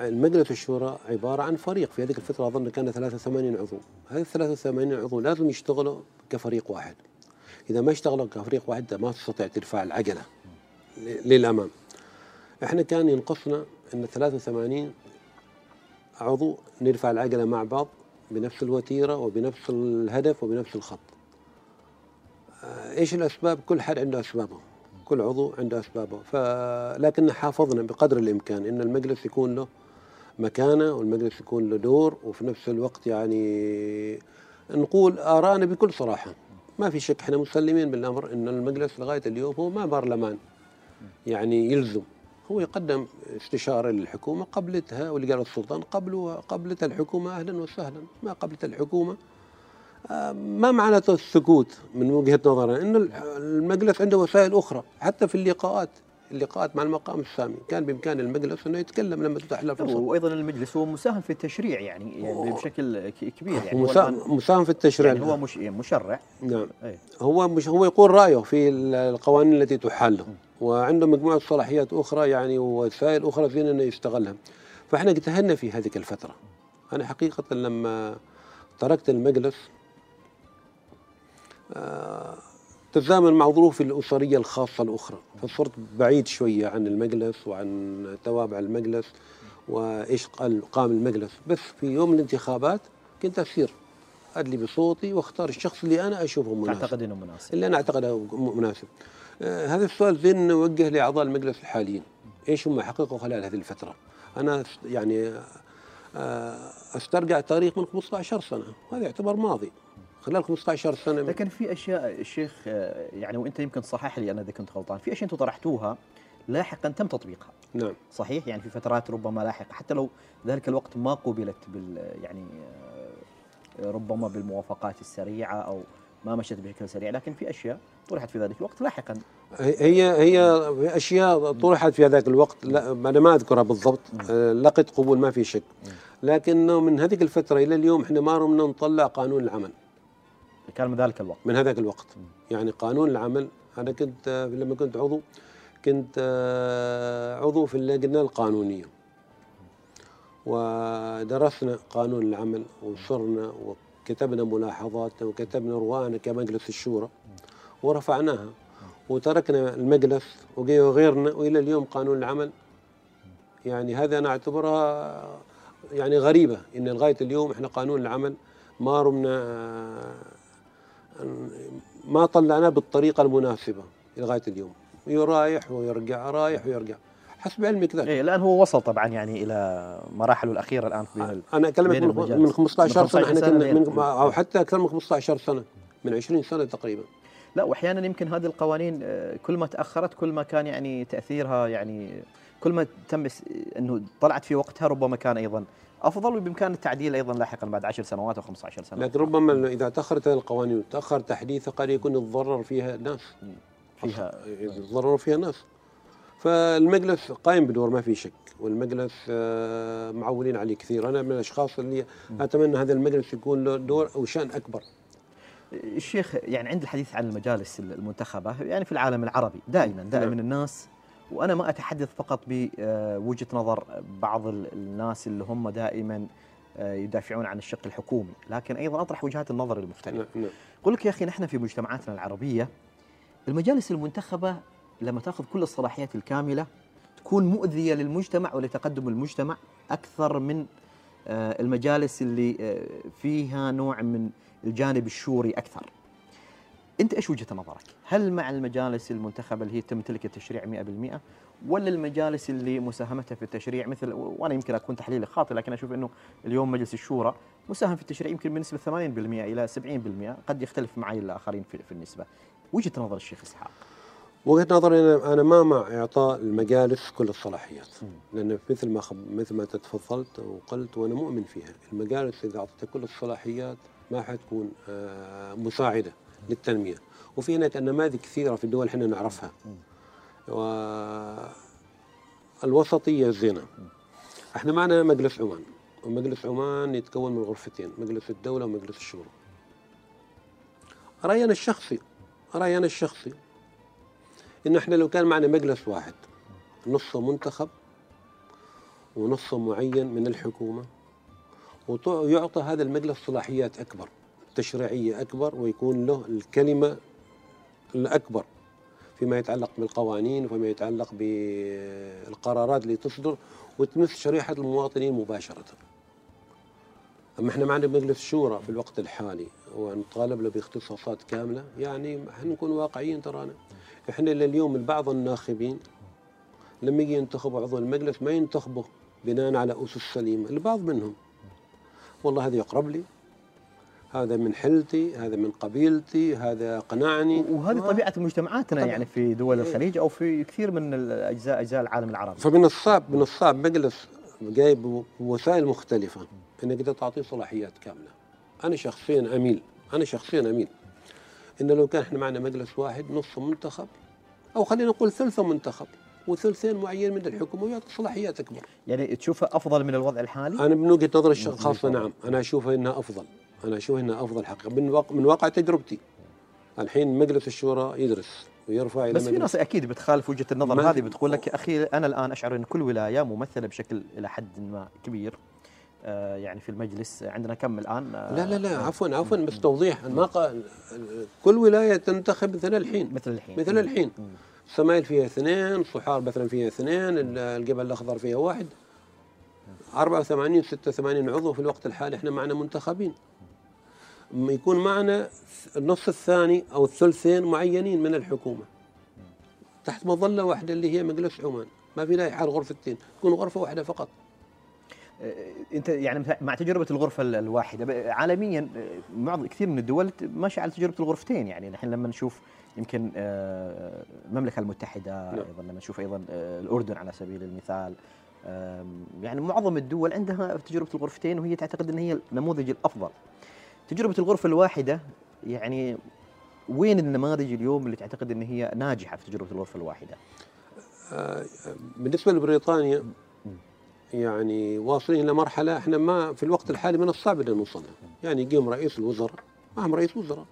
المجلس الشورى عبارة عن فريق في هذيك الفترة أظن كان 83 عضو، هذه ال 83 عضو لازم يشتغلوا كفريق واحد. إذا ما اشتغلوا كفريق واحد ما تستطيع ترفع العجلة للأمام. إحنا كان ينقصنا إن 83 عضو نرفع العجلة مع بعض بنفس الوتيرة وبنفس الهدف وبنفس الخط. آه، إيش الأسباب؟ كل حد عنده أسبابه. كل عضو عنده أسبابه، فلكن حافظنا بقدر الإمكان إن المجلس يكون له مكانه والمجلس يكون له دور وفي نفس الوقت يعني نقول آراءنا بكل صراحة. ما في شك إحنا مسلمين بالأمر أن المجلس لغاية اليوم هو ما برلمان يعني يلزم. هو يقدم استشارة للحكومة قبلتها واللي قال السلطان قبلها قبلت الحكومة أهلا وسهلا. ما قبلت الحكومة آه، ما معناته السكوت من وجهة نظرنا. أن المجلس عنده وسائل أخرى حتى في اللقاءات. اللقاءات مع المقام السامي. كان بإمكان المجلس أنه يتكلم لما تتاح له الفرصة وأيضا المجلس هو مساهم في التشريع يعني, يعني بشكل كبير يعني. مساهم, مساهم في التشريع. يعني هو مش مشرع. نعم. أي. هو مش هو يقول رأيه في ال- القوانين التي تحل. له وعنده مجموعة صلاحيات أخرى يعني ووسائل أخرى فينا أنه يستغلها. فإحنا اجتهدنا في هذه الفترة. أنا حقيقة لما تركت المجلس آه، تزامن مع ظروفي الأسرية الخاصة الأخرى فصرت بعيد شوية عن المجلس وعن توابع المجلس قال قام المجلس بس في يوم الانتخابات كنت أسير أدلي بصوتي وأختار الشخص اللي أنا أشوفه مناسب تعتقد إنه مناسب اللي أنا أعتقده م- مناسب. آه هذا السؤال زين نوجه لأعضاء المجلس الحاليين. إيش هم حققوا خلال هذه الفترة؟ أنا س- يعني آه أسترجع تاريخ من 15 سنة، هذا يعتبر ماضي. خلال 15 سنة. لكن في أشياء الشيخ آه، يعني وإنت يمكن تصحح لي أنا إذا كنت غلطان. في أشياء أنتم طرحتوها لاحقا تم تطبيقها. نعم. صحيح؟ يعني في فترات ربما لاحقة. حتى لو ذلك الوقت ما قوبلت بال يعني آه، ربما بالموافقات السريعة أو ما مشت بشكل سريع. لكن في أشياء طرحت في ذلك الوقت لاحقا. هي هي أشياء طرحت في هذاك الوقت. لا أنا ما أذكرها بالضبط. آه لقت قبول ما في شك. لكنه من هذيك الفترة إلى اليوم إحنا ما رمنا نطلع قانون العمل. كان من ذلك الوقت. من هذاك الوقت. يعني قانون العمل أنا كنت آه، لما كنت عضو كنت آه، عضو في اللجنة القانونية. ودرسنا قانون العمل وصرنا وكتبنا ملاحظاتنا وكتبنا روانا كمجلس الشورى ورفعناها. وتركنا المجلس وجي غيرنا وإلى اليوم قانون العمل. يعني هذا أنا أعتبرها يعني غريبة إن لغاية اليوم إحنا قانون العمل ما رمنا ما طلعناه بالطريقة المناسبة لغاية اليوم. رايح ويرجع رايح ويرجع. حسب علمي كذلك إيه الان هو وصل طبعا يعني إلى مراحله الأخيرة الآن ال- أنا أكلمك من. من 15 من سنة. إحنا 15 كنا سنة من أو حتى أكثر من 15 سنة. من 20 سنة تقريبا. لا واحيانا يمكن هذه القوانين آه، كل ما تأخرت كل ما كان يعني تأثيرها يعني كل ما تم إنه طلعت في وقتها ربما كان أيضا أفضل وبإمكان التعديل أيضا لاحقا بعد 10 سنوات أو 15 سنه لكن ربما إذا تأخرت القوانين وتاخر تحديثها قد يكون يتضرر فيها ناس. فيها. يتضرر فيها ناس. فالمجلس قائم بدور ما في شك. والمجلس آه، معولين عليه كثير. أنا من الأشخاص اللي أتمنى هذا المجلس يكون له دور أو شأن أكبر. الشيخ يعني عند الحديث عن المجالس المنتخبة يعني في العالم العربي دائما دائما نعم. الناس وأنا ما أتحدث فقط بوجهة نظر بعض ال- الناس اللي هم دائما آه، يدافعون عن الشق الحكومي لكن أيضا أطرح وجهات النظر المختلفة. نعم نعم. أقول لك يا أخي نحن في مجتمعاتنا العربية المجالس المنتخبة لما تأخذ كل الصلاحيات الكاملة تكون مؤذية للمجتمع ولتقدم المجتمع أكثر من آه، المجالس اللي آه، فيها نوع من الجانب الشوري أكثر. أنت إيش وجهة نظرك؟ هل مع المجالس المنتخبة اللي هي تمتلك التشريع 100% ولا المجالس اللي مساهمتها في التشريع مثل وأنا يمكن أكون تحليلي خاطئ لكن أشوف إنه اليوم مجلس الشورى مساهم في التشريع يمكن بنسبة 80% إلى 70% قد يختلف معي الآخرين في, في النسبة. وجهة نظر الشيخ إسحاق؟ وجهة نظري أنا أنا ما مع إعطاء المجالس كل الصلاحيات. لأن مثل ما خب مثل ما تفضلت وقلت وأنا مؤمن فيها المجالس إذا أعطيتها كل الصلاحيات ما حتكون آه، مساعدة. للتنمية. وفي هناك نماذج كثيرة في الدول إحنا نعرفها. والوسطيه زينه إحنا معنا مجلس عمان. ومجلس عمان يتكون من غرفتين مجلس الدولة ومجلس الشورى. رايي أنا الشخصي رايي أنا الشخصي إن إحنا لو كان معنا مجلس واحد نصه منتخب ونصه معين من الحكومة ويعطى هذا المجلس صلاحيات أكبر. تشريعيه أكبر ويكون له الكلمة الأكبر فيما يتعلق بالقوانين وفيما يتعلق بالقرارات اللي تصدر وتمس شريحة المواطنين مباشرة. أما إحنا معنا مجلس الشورى في الوقت الحالي ونطالب له باختصاصات كاملة يعني حنكون واقعيين ترانا. إحنا لليوم بعض الناخبين لما يجي ينتخبوا عضو المجلس ما ينتخبوا بناء على أسس سليمة، البعض منهم والله هذا يقرب لي هذا من حلتي هذا من قبيلتي هذا قنعني وهذه طبيعة مجتمعاتنا طبعا. يعني في دول الخليج أو في كثير من الاجزاء اجزاء العالم العربي فمن الصعب من الصعب مجلس جايب بوسائل مختلفة إنك تعطيه صلاحيات كاملة أنا شخصيا اميل أنا شخصيا أميل ان لو كان إحنا معنا مجلس واحد نص منتخب أو خلينا نقول ثلثه منتخب وثلثين معين من الحكومة ويعطي صلاحيات أكبر. يعني تشوفها أفضل من الوضع الحالي؟ أنا من وجهة نظري الخاصه نعم، أنا اشوفها انها أفضل. أنا أشوف إنها أفضل حقيقه من واقع من واقع تجربتي. الحين مجلس الشورى يدرس ويرفع إلى بس في ناس أكيد بتخالف وجهة النظر هذه بتقول لك أخي أنا الآن أشعر إن كل ولاية ممثلة بشكل إلى حد ما كبير. آه يعني في المجلس عندنا كم الآن؟ آه لا لا لا عفوا عفوا بس توضيح. ما قال كل ولاية تنتخب مثل الحين. مثل الحين. مثل الحين. سمايل فيها اثنين صحار مثلا فيها اثنين الجبل الأخضر فيها واحد. 84 86 عضو في الوقت الحالي. إحنا معنا منتخبين. يكون معنا النص الثاني أو الثلثين معينين من الحكومة. تحت مظلة واحدة اللي هي مجلس عمان. ما في لا حال غرفتين تكون غرفة واحدة فقط. أه، أنت يعني مع تجربة الغرفة الواحدة عالميا أه، معظم كثير من الدول ماشية على تجربة الغرفتين. يعني الحين لما نشوف يمكن أه، المملكة المتحدة نعم. أيضا لما نشوف أيضا الأردن على سبيل المثال. يعني معظم الدول عندها تجربة الغرفتين وهي تعتقد إن هي النموذج الأفضل. تجربة الغرفة الواحدة يعني وين النماذج اليوم اللي تعتقد إن هي ناجحة في تجربة الغرفة الواحدة؟ آه، بالنسبة لبريطانيا يعني واصلين إلى مرحلة إحنا ما في الوقت الحالي من الصعب أن نوصلها، يعني يجيهم رئيس الوزراء معهم رئيس وزراء.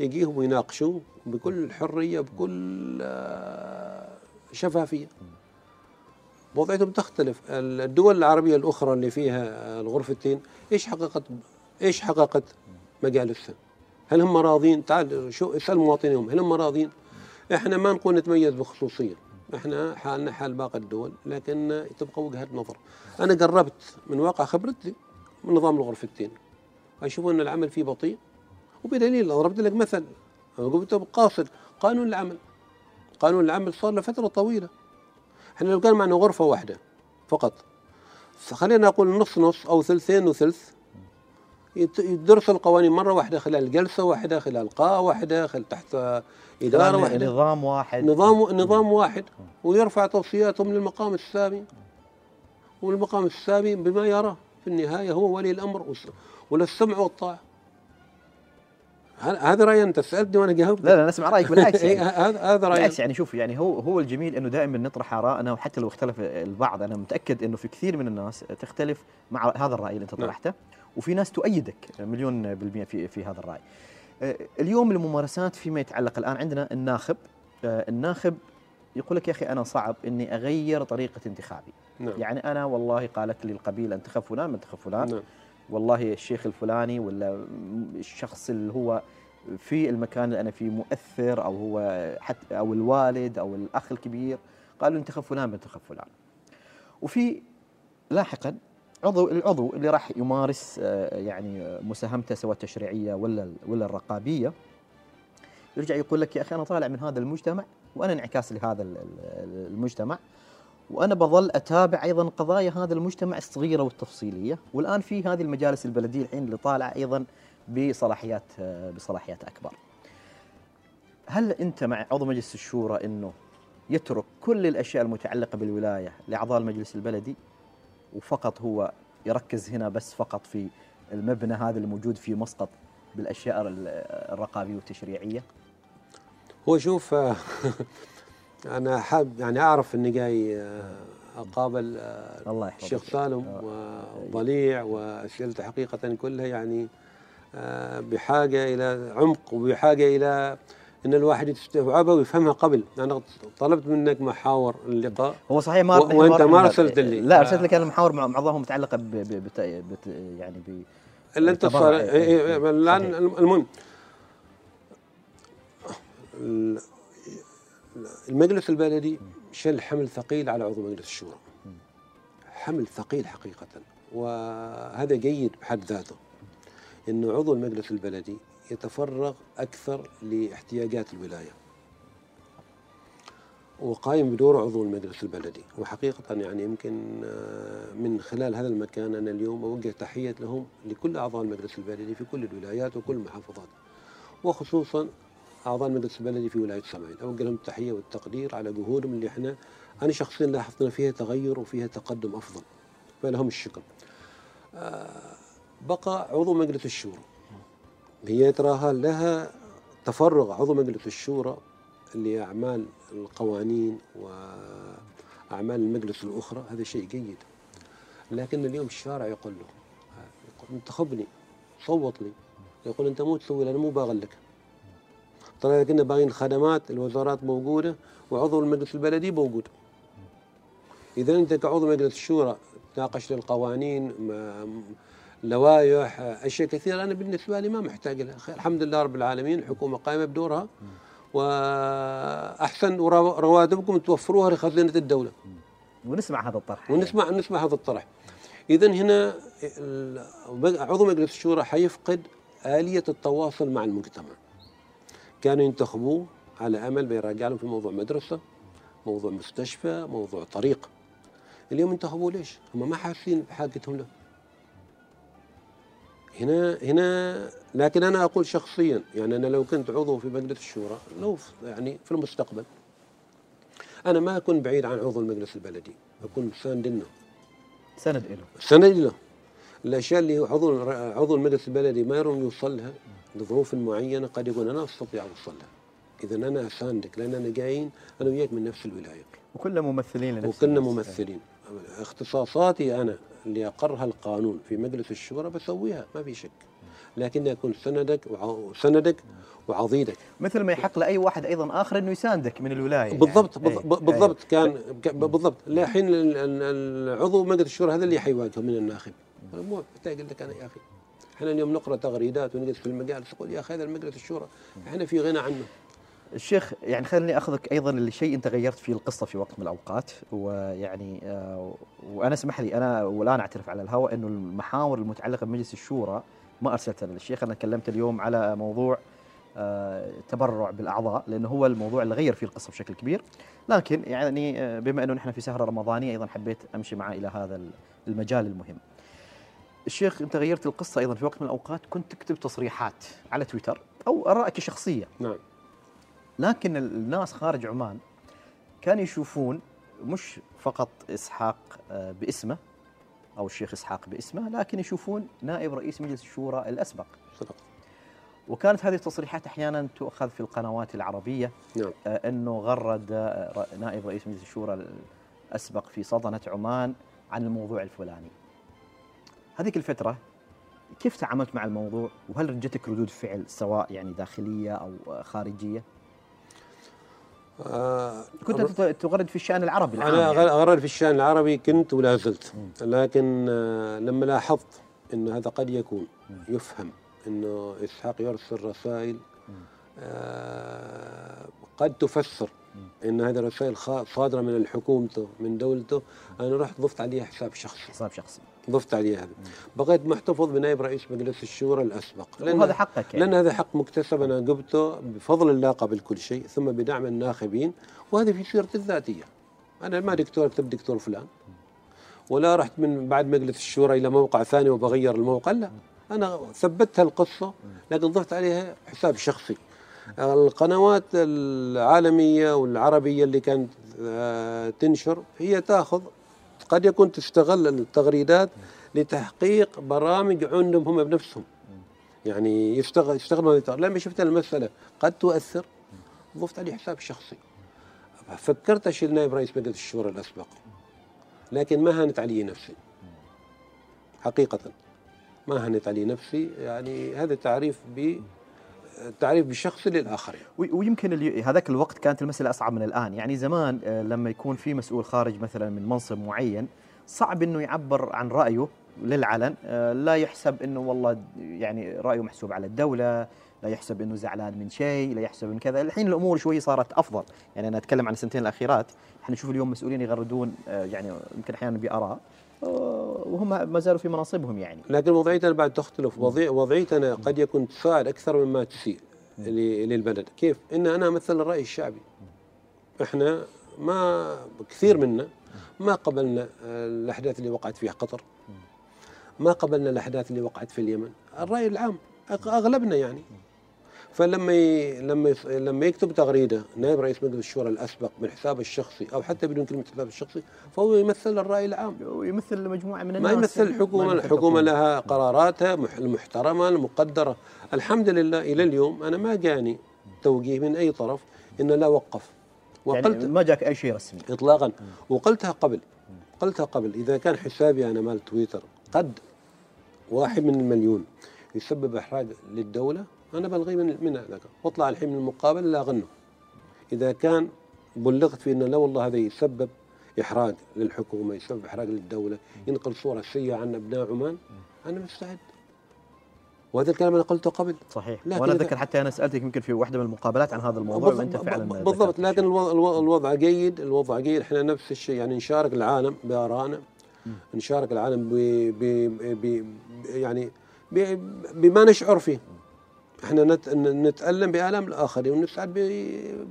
يجيهم ويناقشوا بكل حرية بكل آه، شفافية. وضعيتهم تختلف، الدول العربية الأخرى اللي فيها الغرفتين إيش حققت؟ إيش حققت؟ مجالسها هل هم راضين؟ تعال شو اسأل مواطنيهم هل هم راضين؟ إحنا ما نقول نتميز بخصوصية. إحنا حالنا حال باقي الدول لكن تبقى وجهة نظر. أنا قربت من واقع خبرتي من نظام الغرفتين. أشوف أن العمل فيه بطيء وبدليل ضربت لك مثل. أنا قلت قاصد قانون العمل. قانون العمل صار له فتره طويلة. إحنا لو كان معنا غرفة واحدة فقط خلينا نقول نص نص أو ثلثين وثلث يدرس القوانين مرة واحدة خلال جلسة واحدة خلال قاء واحدة خلال تحت إدارة واحدة. نظام واحد. نظام نظام واحد. ويرفع توصياتهم للمقام السامي والمقام السامي بما يرى في النهاية هو ولي الأمر وللسمع والطاعة. هذا رايي أنت؟ سألتني وأنا جاوبت. لا لا نسمع رأيك بالعكس يعني. هذا رايي بالعكس يعني شوف يعني هو هو الجميل إنه دائما نطرح ارائنا وحتى لو اختلف البعض. أنا متأكد إنه في كثير من الناس تختلف مع هذا الرأي اللي أنت نعم. وفي ناس تؤيدك مليون بالمئة في, في هذا الرأي. آه، اليوم الممارسات فيما يتعلق الآن عندنا الناخب. آه، الناخب يقول لك يا أخي أنا صعب إني أغير طريقة انتخابي. نعم. يعني أنا والله قالت لي القبيلة انتخب فلان ما انتخب فلان. نعم. والله الشيخ الفلاني ولا الشخص اللي هو في المكان اللي أنا فيه مؤثر أو هو حتى أو الوالد أو الأخ الكبير قالوا انتخب فلان بنتخب فلان. وفي لاحقا عضو العضو اللي راح يمارس آه، يعني آه، مساهمته سواء التشريعيه ولا ولا الرقابية يرجع يقول لك يا أخي أنا طالع من هذا المجتمع وأنا انعكاس لهذا ال- ال- المجتمع وأنا بظل أتابع أيضا قضايا هذا المجتمع الصغيرة والتفصيلية والآن في هذه المجالس البلدية الحين اللي طالعه أيضا بصلاحيات آه، بصلاحيات أكبر. هل أنت مع عضو مجلس الشورى إنه يترك كل الأشياء المتعلقة بالولاية لأعضاء المجلس البلدي وفقط هو يركز هنا بس فقط في المبنى هذا الموجود في مسقط بالأشياء ال- الرقابية والتشريعية؟ هو شوف آه، أنا حاب يعني أعرف إني جاي آه، أقابل آه، الله يحفظك. الشيخ سالم وضليع واسئلته حقيقة كلها يعني بحاجة إلى عمق وبحاجة إلى إن الواحد يستوعبها ويفهمها قبل أنا طلبت منك محاور اللقاء هو صحيح ما و- وأنت ما رحنا- رسلت لي. لا آه. أرسلت لك المحاور مع- معظمها متعلقة ب ب بت بت يعني ب إلا أنت. صار إيه، إيه، إيه،. الآن. المهم ال- المجلس البلدي شل حمل ثقيل على عضو مجلس الشورى حمل ثقيل حقيقة وهذا جيد بحد ذاته أنه عضو المجلس البلدي يتفرغ أكثر لاحتياجات الولاية. وقايم بدور عضو المجلس البلدي. وحقيقة يعني يمكن آه، من خلال هذا المكان أنا اليوم أوجه تحية لهم لكل أعضاء المجلس البلدي في كل الولايات وكل المحافظات. وخصوصا أعضاء المجلس البلدي في ولاية سمعين. أوجه لهم التحية والتقدير على جهودهم اللي إحنا أنا شخصيا لاحظنا فيها تغير وفيها تقدم أفضل فلهم الشكر. آه، بقى عضو مجلس الشورى. هي تراها لها تفرغ عضو مجلس الشورى لأعمال القوانين وأعمال المجلس الأخرى. هذا شيء جيد. لكن اليوم الشارع يقول له يقول انتخبني صوت لي. يقول أنت مو تسوي أنا مو باغل لك. طلع كنا باغيين الخدمات الوزارات موجودة وعضو المجلس البلدي موجود. إذا أنت كعضو مجلس الشورى تناقشت القوانين لوائح أشياء كثيرة. أنا بالنسبة لي ما محتاج لها. الحمد لله رب العالمين الحكومة قائمة بدورها. وأحسن ورو- رواتبكم توفروها لخزينة الدولة. ونسمع هذا الطرح. ونسمع نسمع هذا الطرح. إذا هنا عضو مجلس الشورى حيفقد آلية التواصل مع المجتمع. كانوا ينتخبوه على أمل بيراجع لهم في موضوع مدرسة موضوع مستشفى موضوع طريق. اليوم انتخبوه ليش؟ هم ما حاسين بحاجتهم له. هنا هنا لكن أنا أقول شخصيا يعني أنا لو كنت عضو في مجلس الشورى لو يعني في المستقبل أنا ما أكون بعيد عن عضو المجلس البلدي أكون ساند له سند له سند له الأشياء اللي عضو عضو المجلس البلدي ما يوصل لها لظروف معينة قد يكون أنا أستطيع اوصل لها اذا أنا اساندك لأن أنا جايين أنا وياك من نفس الولاية. وكلنا ممثلين لنفس الناس. ممثلين. اختصاصاتي أنا اللي اقرها القانون في مجلس الشورى بسويها ما في شك. لكن اكون سندك وع- سندك وعضيدك. مثل ما يحق لأي واحد أيضا آخر إنه يساندك من الولاية. بالضبط يعني. بالضبط إيه، بالضبط إيه. كان بالضبط. لحين ال- ال- العضو مجلس الشورى هذا اللي حيواجهه من الناخب. مو محتاج لك أنا يا أخي إحنا اليوم نقرأ تغريدات ونجلس في المجالس نقول يا أخي هذا المجلس الشورى إحنا في غنى عنه. الشيخ يعني خليني أخذك أيضا لشيء أنت غيرت فيه القصة في وقت من الأوقات ويعني آه، وأنا اسمح لي أنا والآن أعترف على الهواء إنه المحاور المتعلقة بمجلس الشورى ما أرسلتها للشيخ. أنا كلمت اليوم على موضوع آه، تبرع بالأعضاء لأنه هو الموضوع اللي غير فيه القصة بشكل كبير. لكن يعني آه، بما إنه نحن في سهره رمضانيه أيضا حبيت أمشي معه إلى هذا المجال المهم. الشيخ أنت غيرت القصة أيضا في وقت من الأوقات كنت تكتب تصريحات على تويتر أو ارائك الشخصية. نعم. لكن الناس خارج عمان كانوا يشوفون مش فقط إسحاق آه، باسمه أو الشيخ إسحاق باسمه لكن يشوفون نائب رئيس مجلس الشورى الأسبق صدق وكانت هذه التصريحات أحيانا تؤخذ في القنوات العربية نعم آه، إنه غرد آه، نائب رئيس مجلس الشورى الأسبق في سلطنه عمان عن الموضوع الفلاني. هذيك الفترة كيف تعاملت مع الموضوع وهل جتك ردود فعل سواء يعني داخلية أو خارجية؟ آه كنت تغرد في الشأن العربي العام أنا يعني. غرر في الشأن العربي كنت ولا زلت. لكن آه، لما لاحظت إن هذا قد يكون يفهم إنه إسحاق يرسل رسائل آه، قد تفسر إن هذه الرسائل صادره من حكومته من دولته. أنا رحت ضفت عليها حساب شخصي. حساب شخصي. ضفت عليه هذا. بقيت محتفظ بنائب رئيس مجلس الشورى الأسبق. وهذا حقك يعني. لأن هذا حق مكتسب. أنا قبته بفضل الله قبل كل شيء ثم بدعم الناخبين. وهذه في سيرتي الذاتية. أنا ما دكتور أكتب دكتور فلان. ولا رحت من بعد مجلس الشورى إلى موقع ثاني وبغير الموقع. لا. أنا ثبتها القصة لكن ضفت عليها حساب شخصي. القنوات العالمية والعربية اللي كانت آه، تنشر هي تاخذ قد يكون تستغل التغريدات لتحقيق برامج عندهم هم بنفسهم. يعني يشتغل يشتغلوا لما شفت المسألة قد تؤثر ضفت عليه حساب شخصي. فكرت أشيل نائب رئيس مجلس الشورى الأسبق. لكن ما هانت علي نفسي. حقيقة. ما هانت علي نفسي. يعني هذا تعريف ب تعريف بالشخص للاخر يعني. ويمكن هذاك الوقت كانت المسألة أصعب من الآن. يعني زمان آه، لما يكون في مسؤول خارج مثلا من منصب معين صعب إنه يعبر عن رأيه للعلن. آه، لا يحسب إنه والله يعني رأيه محسوب على الدولة لا يحسب إنه زعلان من شيء لا يحسب من كذا. الحين الأمور شوي صارت أفضل. يعني أنا أتكلم عن السنتين الأخيرات. إحنا نشوف اليوم مسؤولين يغردون آه، يعني يمكن أحيانا بآراء. وهم ما زالوا في مناصبهم يعني. لكن وضعيتنا بعد تختلف. وضعيتنا قد يكون تساعد أكثر مما تسيء للبلد. كيف؟ إن أنا امثل الرأي الشعبي. إحنا ما كثير منا ما قبلنا الأحداث اللي وقعت في قطر. ما قبلنا الأحداث اللي وقعت في اليمن. الرأي العام أغلبنا يعني. فلما ي... لما ي... لما يكتب تغريدة نائب رئيس مجلس الشورى الأسبق من حسابه الشخصي أو حتى بدون كلمة حسابه الشخصي فهو يمثل الرأي العام. ويمثل مجموعة من الناس. ما يمثل الحكومة الحكومة لها قراراتها المحترمة المقدرة. الحمد لله إلى اليوم أنا ما جاني توجيه من أي طرف إن لا وقف. وقلت يعني ما جاك أي شيء رسمي. اطلاقا. وقلتها قبل قلتها قبل. إذا كان حسابي أنا مال تويتر قد واحد من المليون يسبب إحراج للدولة أنا بلغي من من هذاك. واطلع الحين من المقابله لا غنه إذا كان بلغت في انه لا والله هذا يسبب إحراج للحكومة يسبب إحراج للدولة ينقل صورة سيئة عن أبناء عمان أنا مستعد. وهذا الكلام أنا قلته قبل. صحيح. وأنا ذكر حتى أنا سألتك يمكن في واحدة من المقابلات عن هذا الموضوع وأنت فعلا بالضبط. لكن الوضع جيد الوضع جيد. إحنا نفس الشيء يعني نشارك العالم بآرائنا. نشارك العالم ب ب يعني بما نشعر فيه. إحنا نتألم بآلام الآخرين ونسعد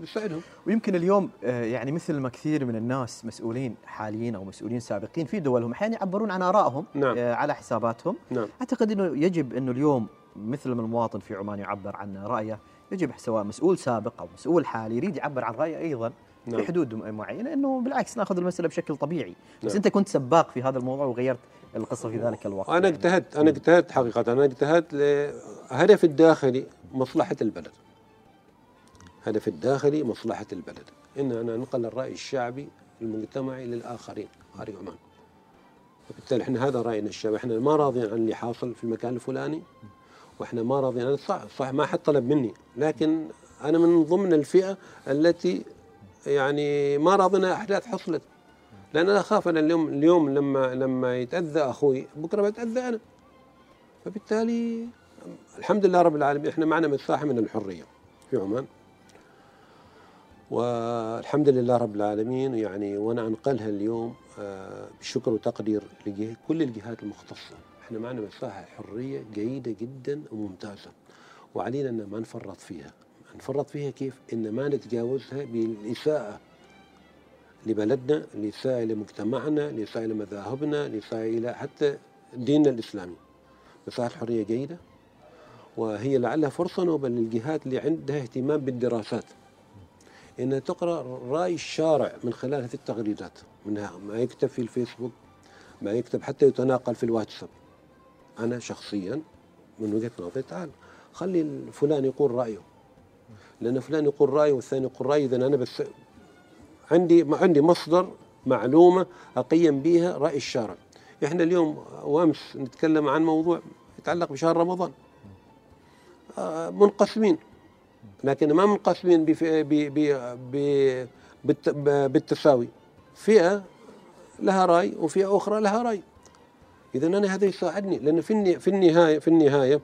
بسعدهم ويمكن اليوم آه، يعني مثل ما كثير من الناس مسؤولين حاليين أو مسؤولين سابقين في دولهم أحيانا يعبرون عن آرائهم نعم. آه، على حساباتهم نعم. أعتقد إنه يجب إنه اليوم مثل ما المواطن في عمان يعبر عن رأيه يجب سواء مسؤول سابق أو مسؤول حالي يريد يعبر عن رأيه أيضا نعم. بحدود معينة إنه بالعكس ناخذ المسألة بشكل طبيعي. بس نعم. أنت كنت سباق في هذا الموضوع وغيرت القصة في ذلك الوقت. أنا يعني. اجتهدت أنا اجتهدت حقيقة أنا اجتهدت لهدف الداخلي مصلحة البلد. هدف الداخلي مصلحة البلد. إن أنا أنقل الرأي الشعبي المجتمعي للآخرين. خارج عمان. وبالتالي إحنا هذا رأينا الشعبي. إحنا ما راضيين عن اللي حاصل في المكان الفلاني. وإحنا ما راضيين صح صح ما حد طلب مني. لكن أنا من ضمن الفئة التي يعني ما راضينا أحداث حصلت. لأن أنا أخاف أنا اليوم اليوم لما لما يتأذى أخوي بكرة بتأذى أنا. فبالتالي الحمد لله رب العالمين إحنا معنا مساحه من الحرية. في عمان. والحمد لله رب العالمين يعني وأنا أنقلها اليوم آه، بشكر وتقدير لكل الجهات المختصة. إحنا معنا مساحه حرية جيدة جدا وممتازة. وعلينا إن ما نفرط فيها. نفرط فيها كيف؟ إن ما نتجاوزها بالاساءه لبلدنا لإساءة لمجتمعنا لإساءة لمذاهبنا لإساءة إلى حتى ديننا الإسلامي. مساحة الحرية جيدة وهي لعلها فرصة نوبل للجهات اللي عندها اهتمام بالدراسات. انها تقرأ رأي الشارع من خلال هذه التغريدات منها ما يكتب في الفيسبوك ما يكتب حتى يتناقل في الواتساب. أنا شخصيا من وجهة نظري تعال خلي فلان يقول رأيه. لأن فلان يقول رايه والثاني يقول رايه اذا أنا بس عندي عندي مصدر معلومة أقيم بها رأي الشارع. إحنا اليوم وأمس نتكلم عن موضوع يتعلق بشهر رمضان. آه، منقسمين. لكن ما منقسمين بالتساوي. فئة لها رأي وفئة أخرى لها رأي. اذا أنا هذا يساعدني لأن في في النهايه في النهاية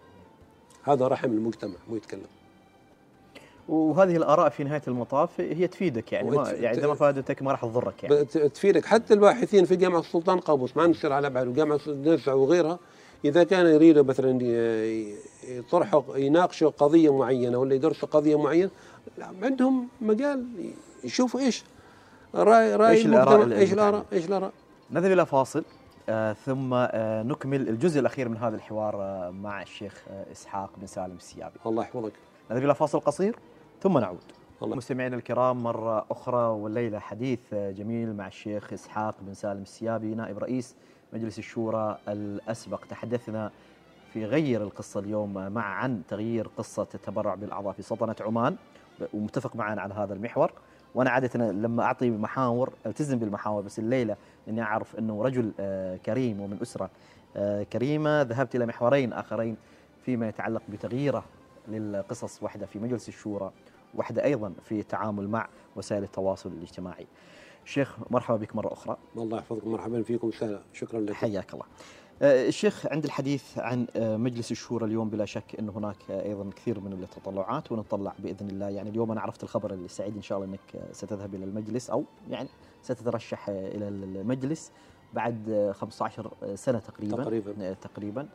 هذا رحم المجتمع مو يتكلم. وهذه الآراء في نهاية المطاف هي تفيدك يعني ما يعني إذا ما فادتك ما راح تضرك يعني. تفيدك. حتى الباحثين في جامعة السلطان قابوس ما نصير على بعد وجامعه نزع وغيرها إذا كان يريدوا مثلا يطرحوا يناقشوا قضية معينة ولا يدرسوا قضية معينة عندهم مجال يشوفوا إيش راي رأي الآراء المجتمع، إيش؟ الاراء إيش الآراء؟ نذهب إلى فاصل آه ثم آه نكمل الجزء الأخير من هذا الحوار آه مع الشيخ آه إسحاق بن سالم السيابي. الله يحفظك. نذهب إلى فاصل قصير. ثم نعود. الله. مستمعينا الكرام مرة أخرى والليلة حديث جميل مع الشيخ إسحاق بن سالم السيابي نائب رئيس مجلس الشورى الأسبق. تحدثنا في غير القصة اليوم مع عن تغيير قصة التبرع بالأعضاء في سلطنة عمان ومتفق معنا على هذا المحور. وأنا عادة لما أعطي محاور ألتزم بالمحاور بس الليلة لأني أعرف أنه رجل آه، كريم ومن أسرة آه، كريمة. ذهبت إلى محورين آخرين فيما يتعلق بتغييره للقصص واحدة في مجلس الشورى. واحدة أيضا في التعامل مع وسائل التواصل الاجتماعي. شيخ مرحبا بك مرة أخرى. الله يحفظك مرحبا فيكم سهلا شكرا لك. حياك الله. آه، الشيخ عند الحديث عن آه، مجلس الشورى اليوم بلا شك أنه هناك آه، أيضا كثير من التطلعات ونطلع بإذن الله. يعني اليوم أنا عرفت الخبر السعيد إن شاء الله أنك ستذهب إلى المجلس أو يعني ستترشح إلى المجلس بعد آه، 15 سنة تقريبا. تقريبا. تقريبا.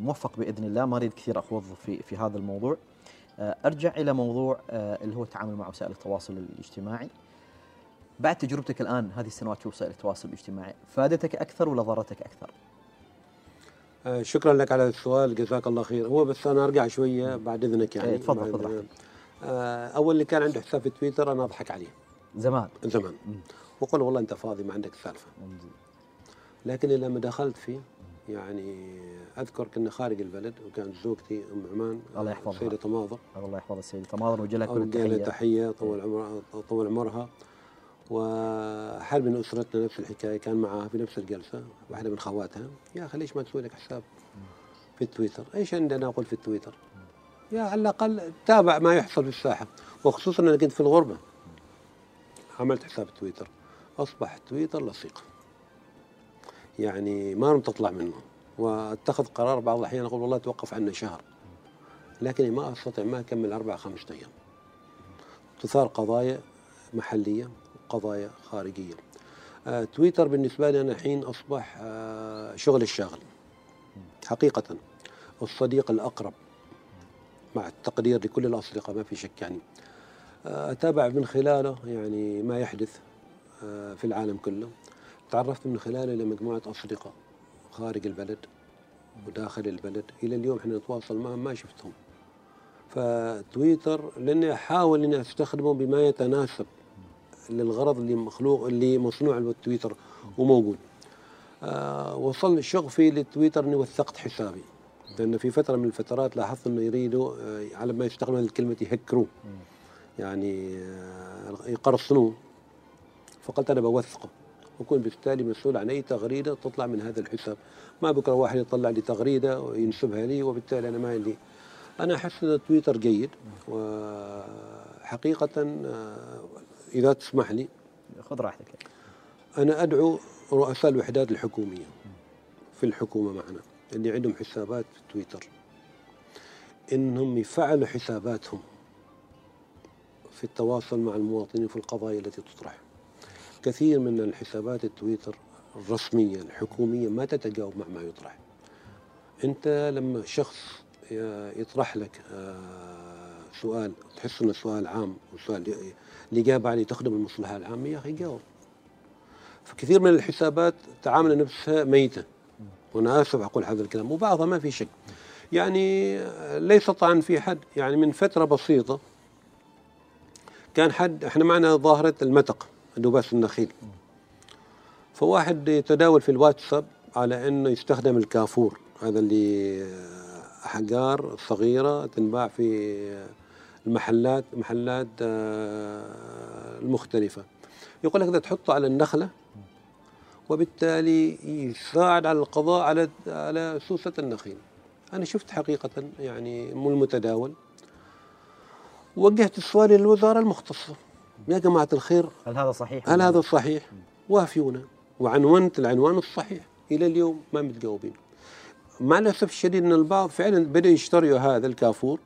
موفق بإذن الله. ما أريد كثير أخوض في في هذا الموضوع. أرجع إلى موضوع آه، اللي هو التعامل مع وسائل التواصل الاجتماعي. بعد تجربتك الآن هذه السنوات في وسائل التواصل الاجتماعي فادتك أكثر ولا ضرتك أكثر؟ آه، شكرا لك على السؤال جزاك الله خير. هو بس أنا أرجع شوية بعد إذنك يعني. إيه، تفضل،. آه، أول اللي كان عنده حساب في تويتر أنا أضحك عليه. زمان. زمان. وقل والله أنت فاضي ما عندك سالفة. لكن لما دخلت فيه يعني أذكر كنا خارج البلد وكانت زوجتي أم عمان الله يحفظها. السيده تماضر الله يحفظ السيد تماضر وجه لها كل التحيه تحية. طول عمرها طول عمرها. وحد من أسرتنا نفس الحكاية كان معها في نفس الجلسة واحدة من خواتها. يا أخي ليش ما تسوي لك حساب في التويتر؟ إيش عندنا أقول في التويتر؟ يا على الأقل تابع ما يحصل في الساحة. وخصوصا أنا كنت في الغربة. عملت حساب تويتر. اصبح تويتر لصيق. يعني ما تطلع منه. واتخذ قرار بعض الأحيان أقول والله توقف عنا شهر. لكني ما أستطيع ما أكمل أربع خمسة أيام. تثار قضايا محلية وقضايا خارجية. آه تويتر بالنسبة لي أنا الحين أصبح آه شغل الشاغل. حقيقة الصديق الأقرب مع التقدير لكل الأصدقاء ما في شك يعني. آه، أتابع من خلاله يعني ما يحدث آه، في العالم كله. تعرفت من خلاله لمجموعة أصدقاء خارج البلد وداخل البلد. إلى اليوم إحنا نتواصل معهم ما شفتهم. فتويتر لأني أحاول إني استخدمه بما يتناسب للغرض اللي مخلوق اللي مصنوع بالتويتر وموجود. آه وصل شغفي للتويتر إني وثقت حسابي. لأن في فترة من الفترات لاحظت إنه يريدوا آه على ما يستخدمون الكلمة يهكروه يعني آه يقرصنوه فقلت أنا بوثقه. وكون بالتالي مسؤول عن أي تغريدة تطلع من هذا الحساب. ما بكرة واحد يطلع لي تغريدة وينسبها لي وبالتالي أنا ما عندي. أنا أحس أن تويتر جيد وحقيقة آه، إذا تسمح لي خذ راحتك. أنا أدعو رؤساء الوحدات الحكومية في الحكومة معنا اللي عندهم حسابات في تويتر إنهم يفعلوا حساباتهم في التواصل مع المواطنين في القضايا التي تطرح كثير من الحسابات التويتر الرسمية الحكومية ما تتجاوب مع ما يطرح. أنت لما شخص يطرح لك آه، سؤال تحس إنه سؤال عام وسؤال الإجابة عليه تخدم المصلحة العامة يا أخي جاوب. فكثير من الحسابات تعامل نفسها ميتة. وأنا آسف أقول هذا الكلام وبعضها ما في شك. يعني ليس طعن في حد. يعني من فترة بسيطة كان حد إحنا معنا ظاهرة المتق دباس النخيل. فواحد يتداول في الواتساب على إنه يستخدم الكافور. هذا اللي احجار صغيرة تنباع في المحلات محلات آه، المختلفة. يقول لك إذا تحطه على النخلة وبالتالي يساعد على القضاء على على سوسة النخيل. أنا شفت حقيقة يعني مو المتداول. وجهت السؤال للوزارة المختصة. يا جماعة الخير هل هذا صحيح؟ هل هذا صحيح؟ وافيونا وعنونت العنوان الصحيح إلى اليوم ما متجاوبين. مع الأسف الشديد إن البعض فعلا بدأوا يشتروا هذا الكافور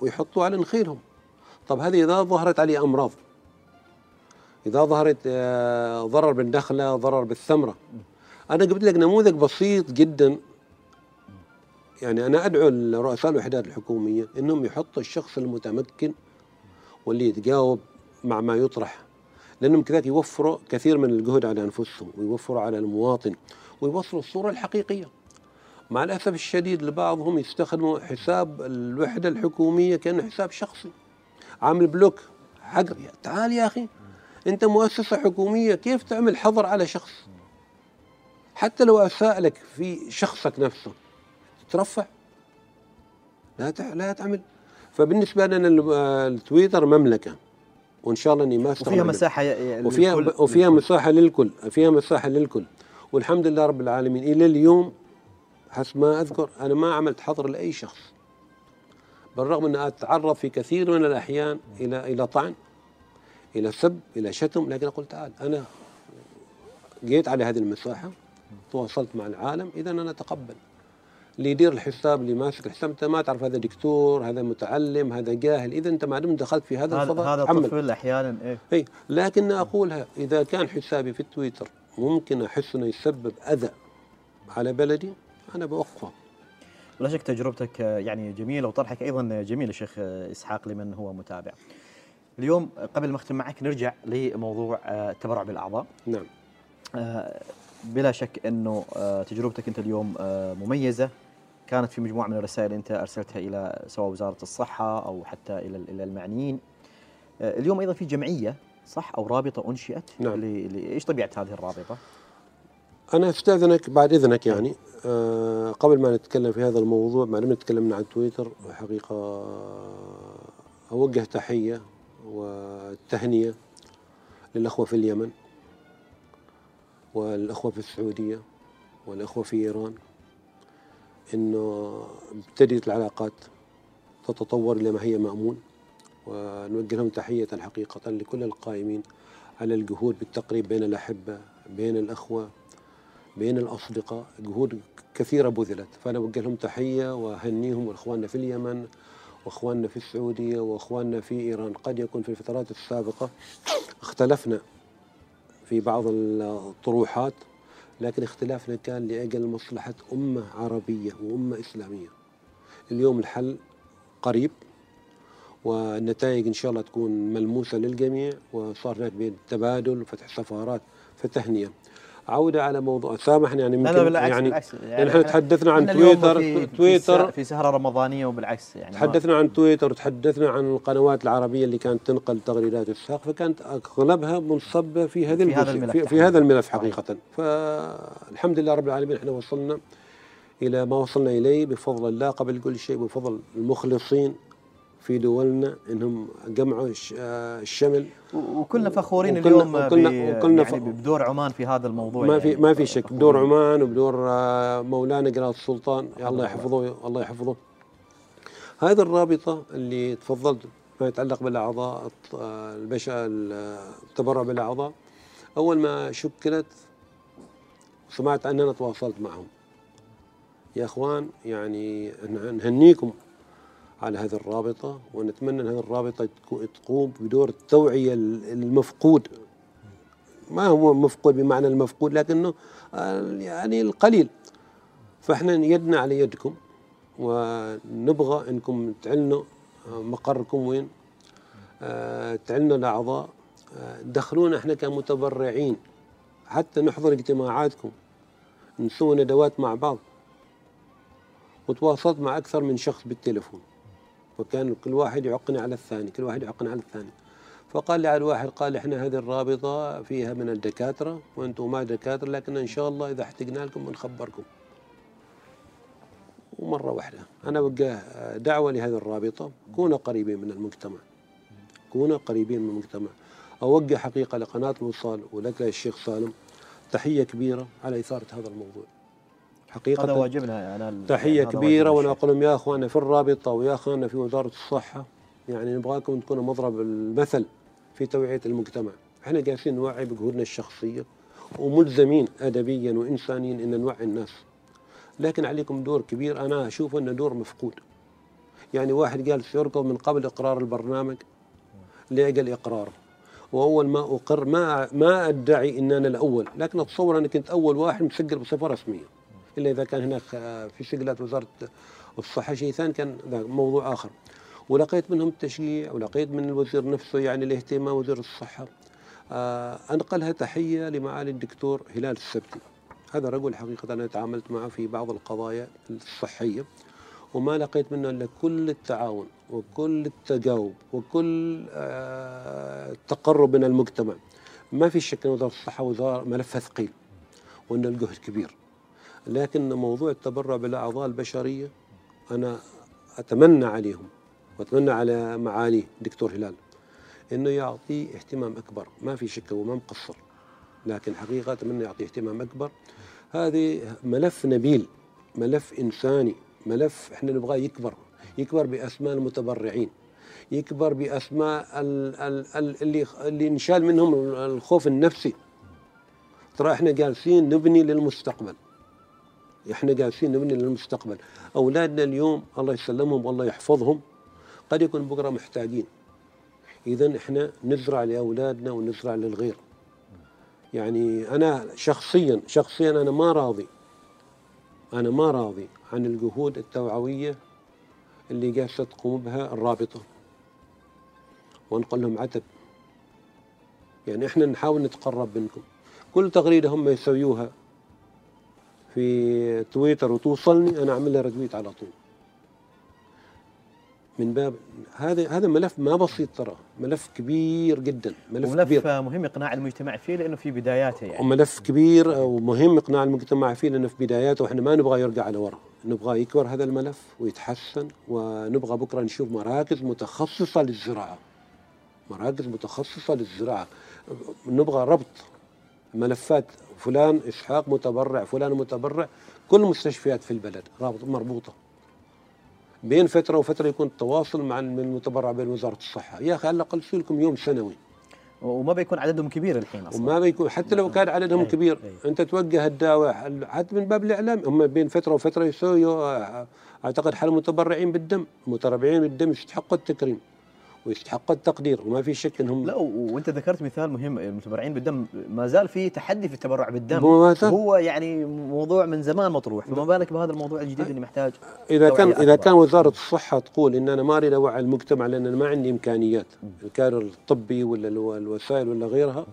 ويحطوه على نخيلهم طب هذه إذا ظهرت عليه أمراض إذا ظهرت آه، ضرر بالنخله ضرر بالثمرة أنا جبت لك نموذج بسيط جدا يعني أنا أدعو رؤساء الوحدات الحكومية إنهم يحطوا الشخص المتمكن واللي يتجاوب مع ما يطرح لانهم كذلك يوفروا كثير من الجهد على أنفسهم ويوفروا على المواطن ويوصلوا الصورة الحقيقية. مع الأسف الشديد لبعضهم يستخدموا حساب الوحدة الحكومية كأنه حساب شخصي. عامل بلوك حق تعال يا أخي أنت مؤسسة حكومية كيف تعمل حظر على شخص؟ حتى لو اساء لك في شخصك نفسه ترفع لا لا تعمل. فبالنسبة لنا التويتر مملكة. وإن شاء الله إني ما وفيها مساحة وفيها وفيها مساحة للكل. فيها مساحة للكل. والحمد لله رب العالمين. إلى اليوم حسب ما أذكر أنا ما عملت حظر لأي شخص. بالرغم ان اتعرض في كثير من الأحيان إلى إلى طعن إلى سب إلى شتم لكن أقول تعال أنا جيت على هذه المساحة تواصلت مع العالم اذا أنا أتقبل. اللي يدير الحساب اللي ماسك الحساب. أنت ما تعرف هذا دكتور هذا متعلم هذا جاهل. إذا أنت ما دمت دخلت في هذا الفضاء هذا طفل أحيانا إيه. اي لكن أقولها إذا كان حسابي في التويتر ممكن أحس إنه يسبب أذى على بلدي أنا بوقفه. ولا شك تجربتك يعني جميلة وطرحك أيضا جميل شيخ إسحاق لمن هو متابع. اليوم قبل ما أختم معك نرجع لموضوع التبرع بالأعضاء. نعم. آه، بلا شك إنه آه، تجربتك أنت اليوم آه، مميزة. كانت في مجموعة من الرسائل انت أرسلتها إلى سواء وزارة الصحة أو حتى إلى إلى المعنيين. اليوم أيضا في جمعية صح أو رابطة أنشئت نعم. إيش طبيعة هذه الرابطة؟ أنا استاذنك بعد إذنك يعني أه قبل ما نتكلم في هذا الموضوع ما دام تكلمنا عن تويتر حقيقة أوجه تحية والتهنئه للأخوة في اليمن والأخوة في السعودية والأخوة في إيران أنه ابتدت العلاقات تتطور إلى ما هي مأمول ونوجه لهم تحية حقيقة لكل القائمين على الجهود بالتقريب بين الأحبة بين الأخوة بين الأصدقاء. جهود كثيرة بذلت. فأنا أوجه لهم تحية وأهنيهم وإخواننا في اليمن وإخواننا في السعودية وإخواننا في إيران. قد يكون في الفترات السابقة اختلفنا في بعض الطروحات لكن اختلافنا كان لأجل مصلحة أمة عربية وأمة إسلامية. اليوم الحل قريب والنتائج إن شاء الله تكون ملموسة للجميع وصار هناك بين تبادل وفتح سفارات فتهنئة عودة على موضوع سامحني يعني لا لا بالعكس يعني بالعكس. يعني إحنا تحدثنا عن تويتر في تويتر في سهرة رمضانية وبالعكس يعني تحدثنا عن تويتر وتحدثنا عن القنوات العربية اللي كانت تنقل تغريدات الساق فكانت أغلبها منصبة في هذا في هذا الملف في, في هذا الملف حقيقة. فالحمد لله رب العالمين إحنا وصلنا إلى ما وصلنا إليه بفضل الله قبل كل شيء بفضل المخلصين. في دولنا إنهم جمعوا الشمل. وكلنا فخورين وكلنا اليوم وكلنا وكلنا يعني بدور عمان في هذا الموضوع ما في يعني. ما في شك. بدور عمان وبدور آه، مولانا قناه السلطان. الله يحفظه الله يحفظه. هذه الرابطة اللي تفضلت ما يتعلق بالأعضاء آه، البشر التبرع بالأعضاء. أول ما شكلت سمعت عنها تواصلت معهم. يا إخوان يعني نهنيكم على هذه الرابطة ونتمنى أن هذه الرابطة تقوم بدور التوعية المفقود. ما هو مفقود بمعنى المفقود لكنه آه، يعني القليل. فإحنا يدنا على يدكم ونبغى إنكم تعلنوا آه، مقركم وين؟ آه، تعلنوا الأعضاء. دخلونا إحنا كمتبرعين حتى نحضر اجتماعاتكم. نسوي ندوات مع بعض. وتواصلت مع أكثر من شخص بالتليفون. وكان كل واحد يعقني على الثاني كل واحد يعقني على الثاني. فقال لي على الواحد قال إحنا هذه الرابطة فيها من الدكاترة وأنتم ما دكاترة لكن إن شاء الله إذا احتجنا لكم بنخبركم. ومرة واحدة أنا وجه دعوة لهذه الرابطة كونوا قريبين من المجتمع. كونوا قريبين من المجتمع. أوجه حقيقة لقناة الوصال ولك الشيخ سالم تحية كبيرة على إثارة هذا الموضوع. حقيقة هذا واجبنا يعني تحية كبيرة وأنا أقول لهم يا أخواننا في الرابطة ويا أخواننا في وزارة الصحة يعني نبغاكم تكونوا مضرب المثل في توعية المجتمع. إحنا جالسين نوعي بجهودنا الشخصية وملزمين أدبيا وإنسانيا أن نوعي الناس. لكن عليكم دور كبير أنا أشوف أنه دور مفقود. يعني واحد جالس يركض من قبل إقرار البرنامج لأجل إقراره. وأول ما أقر ما ما أدعي إن أنا الأول لكن أتصور أنا كنت أول واحد مسجل بصفه رسميه إلا إذا كان هناك آه، في سجلات وزارة الصحة شيء ثاني كان موضوع آخر. ولقيت منهم التشجيع ولقيت من الوزير نفسه يعني الاهتمام وزير الصحة. آه أنقلها تحية لمعالي الدكتور هلال السبتي. هذا رجل حقيقة أنا تعاملت معه في بعض القضايا الصحية وما لقيت منه إلا كل التعاون وكل التجاوب وكل آه التقرب من المجتمع. ما في شك إن وزارة الصحة وزارة ملفها ثقيل وإن الجهد كبير. لكن موضوع التبرع بالأعضاء البشرية أنا أتمنى عليهم وأتمنى على معالي الدكتور هلال إنه يعطي اهتمام أكبر. ما في شك هو ما مقصر لكن حقيقة أتمنى يعطي اهتمام أكبر. هذه ملف نبيل ملف إنساني ملف إحنا نبغاه يكبر يكبر بأسماء المتبرعين يكبر بأسماء ال ال ال اللي اللي انشال منهم الخوف النفسي. ترى إحنا جالسين نبني للمستقبل. إحنا جالسين نبني للمستقبل. أولادنا اليوم الله يسلمهم والله يحفظهم. قد يكون بكرة محتاجين. اذا إحنا نزرع لأولادنا ونزرع للغير. يعني أنا شخصيا شخصيا أنا ما راضي. أنا ما راضي عن الجهود التوعوية اللي جالسة تقوم بها الرابطة. ونقول لهم عتب. يعني إحنا نحاول نتقرب منكم. كل تغريدة هم يسويوها في تويتر وتوصلني أنا أعمل لها رتويت على طول. من باب هذا هذا ملف ما بسيط ترى ملف كبير جدا ملف, وملف كبير. مهم إقناع المجتمع فيه لأنه في بداياته يعني. وملف كبير ومهم إقناع المجتمع فيه لأنه في بداياته وإحنا ما نبغى يرجع على ورا نبغى يكبر هذا الملف ويتحسن ونبغى بكرة نشوف مراكز متخصصة للزراعة. مراكز متخصصة للزراعة. نبغى ربط ملفات فلان إسحاق متبرع فلان متبرع كل المستشفيات في البلد رابط مربوطة. بين فترة وفترة يكون التواصل مع المتبرع بين وزارة الصحة. يا أخي على الأقل لكم يوم سنوي. وما بيكون عددهم كبير الحين أصلا. وما بيكون حتى لو كان عددهم أي كبير أي أنت توجه الدواء حتى من باب الإعلام. هم بين فترة وفترة يسووا أعتقد حل المتبرعين بالدم المتبرعين بالدم يستحقوا التكريم. ويستحق التقدير وما في شك إنهم لا وأنت ذكرت مثال مهم المتبرعين بالدم ما زال في تحدي في التبرع بالدم. هو يعني موضوع من زمان مطروح فما بالك بهذا الموضوع الجديد اللي محتاج إذا كان أكبر. اذا كان وزارة الصحة تقول إن أنا ما اريد اوعي المجتمع لأن أنا ما عندي إمكانيات الكادر الطبي ولا الوسائل ولا غيرها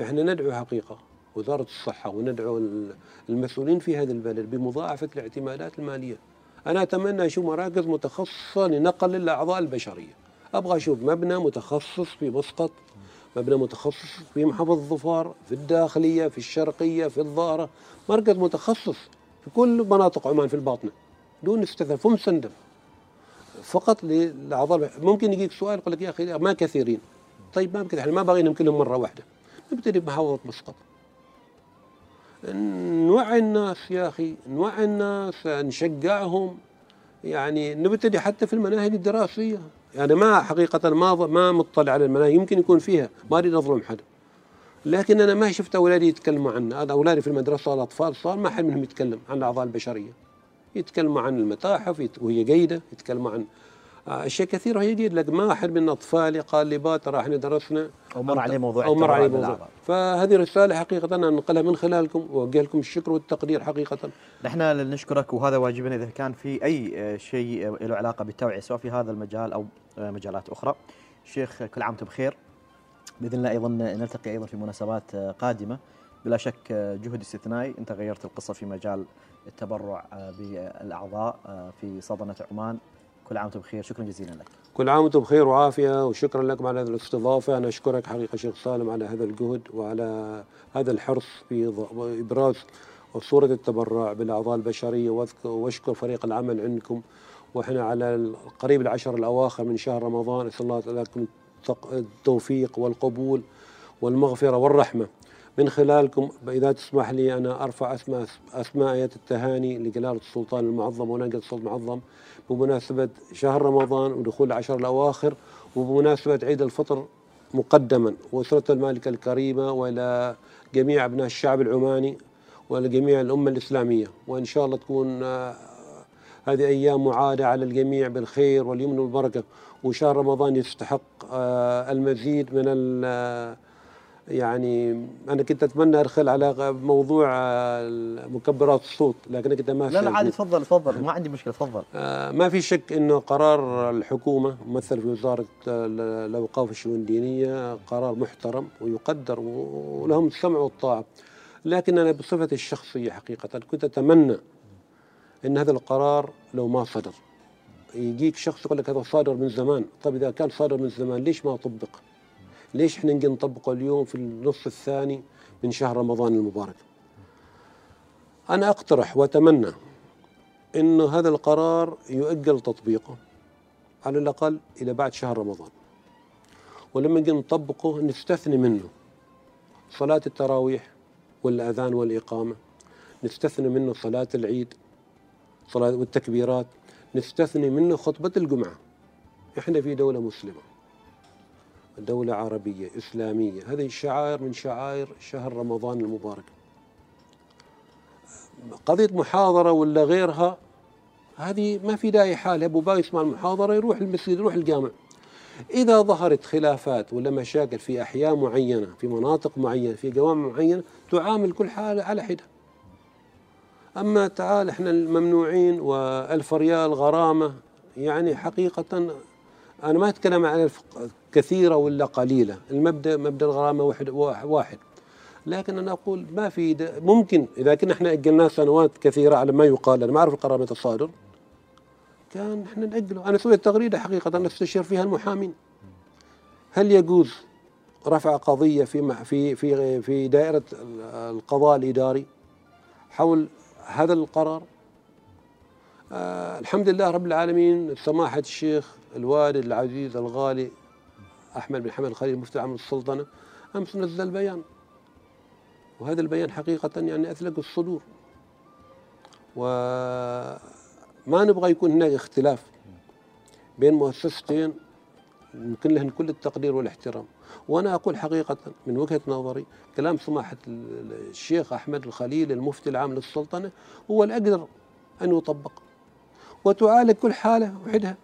إحنا ندعو حقيقة وزارة الصحة وندعو المسؤولين في هذا البلد بمضاعفة الاعتمادات المالية. أنا أتمنى أشوف مراكز متخصصة لنقل الأعضاء البشرية. أبغى أشوف مبنى متخصص في مسقط مبنى متخصص في محافظة الظفار في الداخلية في الشرقية في الظاهرة. مركز متخصص في كل مناطق عمان في الباطنة دون استثناء فم سندم. فقط للأعضاء ممكن يجيك سؤال يقول لك يا أخي ما كثيرين. طيب ما إحنا ما باغينهم كلهم مرة واحدة. نبتدي بمحافظة مسقط. نوعي الناس يا أخي نوعي الناس نشجعهم. يعني نبتدي حتى في المناهج الدراسية. يعني ما حقيقة ما ما مطلع على المناهج يمكن يكون فيها. ما أريد أظلم حدا لكن أنا ما شفت أولادي يتكلموا عنه. هذا أولادي في المدرسة الأطفال صار ما حد منهم يتكلم عن الأعضاء البشرية. يتكلموا عن المتاحف وهي جيدة يتكلموا عن أشياء كثيرة. هي جيد لكن ما أحد من اطفالي قال لي بات راح درسنا أو مر عليه موضوع أو مر عليه موضوع. فهذه رسالة حقيقة أنا أنقلها من خلالكم واوجه لكم الشكر والتقدير حقيقة. نحن نشكرك وهذا واجبنا إذا كان في أي شيء له علاقة بالتوعية سواء في هذا المجال أو مجالات أخرى. شيخ كل عام وأنتم بخير. بإذن الله أيضا نلتقي أيضا في مناسبات قادمة. بلا شك جهد استثنائي. أنت غيرت القصة في مجال التبرع بالأعضاء في صدنة عمان. كل عام وأنتم بخير. شكرا جزيلا لك. كل عام وأنتم بخير وعافية وشكرا لكم على هذه الاستضافة. أنا أشكرك حقيقة شيخ سالم على هذا الجهد وعلى هذا الحرص في إبراز صورة التبرع بالأعضاء البشرية. وأشكر فريق العمل عندكم. وإحنا على قريب العشر الأواخر من شهر رمضان. أسأل الله لكم التوفيق والقبول والمغفرة والرحمة. من خلالكم إذا تسمح لي أنا أرفع أسماء أسماء آيات التهاني لجلالة السلطان المعظم ونقل السلطان المعظم. بمناسبة شهر رمضان ودخول العشر الأواخر وبمناسبة عيد الفطر مقدما وأسرة المالكة الكريمة وإلى جميع أبناء الشعب العماني ولجميع الأمة الإسلامية. وإن شاء الله تكون آه، هذه أيام معادة على الجميع بالخير واليمن والبركة. وشهر رمضان يستحق آه، المزيد من ال- يعني أنا كنت أتمنى ادخل على موضوع آه، مكبرات الصوت لكن كنت ما لا لا عادي. تفضل تفضل. ما عندي مشكلة تفضل. آه، ما في شك إنه قرار الحكومة ممثل في وزارة آه، الأوقاف والشؤون الدينية قرار محترم ويقدر ولهم السمع والطاعة. لكن أنا بصفتي الشخصية حقيقة كنت أتمنى إن هذا القرار لو ما صدر. يجيك شخص يقول لك هذا صادر من زمان. طيب إذا كان صادر من زمان ليش ما طبق؟ ليش إحنا نجي نطبقه اليوم في النصف الثاني من شهر رمضان المبارك؟ أنا أقترح وأتمنى إنه هذا القرار يؤجل تطبيقه على الأقل إلى بعد شهر رمضان. ولما نجي نطبقه نستثني منه صلاة التراويح والأذان والإقامة نستثني منه صلاة العيد صلاة والتكبيرات نستثني منه خطبة الجمعة. إحنا في دولة مسلمة. دولة عربية إسلامية. هذه شعائر من شعائر شهر رمضان المبارك. قضية محاضرة ولا غيرها؟ هذه ما في داعي حال أبو باقي يسمع المحاضرة يروح المسجد يروح الجامع. إذا ظهرت خلافات ولا مشاكل في أحياء معينة في مناطق معينة في جوامع معينة تعامل كل حالة على حدة. أما تعال إحنا الممنوعين وألف ريال غرامة يعني حقيقة أنا ما أتكلم عن كثيرة ولا قليلة. المبدأ مبدأ الغرامة واحد واحد لكن أنا أقول ما في ممكن. إذا كنا إحنا أجلناه سنوات كثيرة على ما يقال أنا ما أعرف القرار متى صادر. كان إحنا نأجله. أنا سويت تغريدة حقيقة أستشير فيها المحامين. هل يجوز رفع قضية في في في في دائرة القضاء الإداري حول هذا القرار؟ آه الحمد لله رب العالمين سماحة الشيخ الوالد العزيز الغالي أحمد بن حمد الخليل مفتي عام السلطنة أمس نزل بيان وهذا البيان حقيقة يعني أثلق الصدور. وما نبغى يكون هناك اختلاف بين مؤسستين يمكن لهن كل التقدير والاحترام. وأنا أقول حقيقة من وجهة نظري كلام سماحة ال- الشيخ أحمد الخليل المفتي العام للسلطنة هو الأقدر أن يطبق. وتعالج كل حالة وحدها.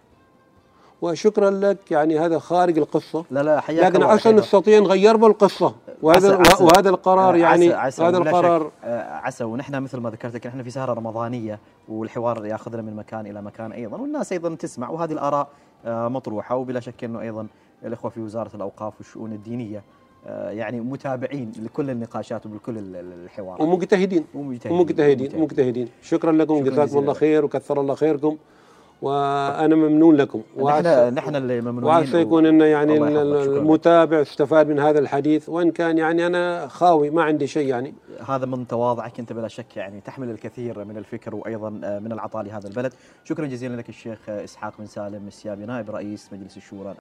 وشكرا لك يعني هذا خارج القصة. لا لا حياك لكن عسى. نستطيع نغير بالقصة. وهذا عسى- عسى. وهذا القرار آه، يعني عسى. هذا القرار آه، عسى. ونحن مثل ما ذكرت لك نحن في سهرة رمضانية والحوار يأخذنا من مكان إلى مكان أيضا. والناس أيضا تسمع وهذه الآراء آه، مطروحة. وبلا شك أنه أيضا الإخوة في وزارة الأوقاف والشؤون الدينية يعني متابعين لكل النقاشات وبكل ال- ال- الحوارات ومجتهدين. ومجتهدين ومجتهدين مجتهدين شكرا لكم جزاكم الله. خير وكثر الله خيركم. وأنا ممنون لكم. نحن نحن اللي ممنونين وعسى يكون إن يعني. المتابع استفاد من هذا الحديث وإن كان يعني أنا خاوي ما عندي شيء يعني. هذا من تواضعك أنت بلا شك يعني تحمل الكثير من الفكر وأيضا آه، من العطاء لهذا البلد. شكرا جزيلا لك الشيخ آه، إسحاق بن سالم السيابي نائب رئيس مجلس الشورى.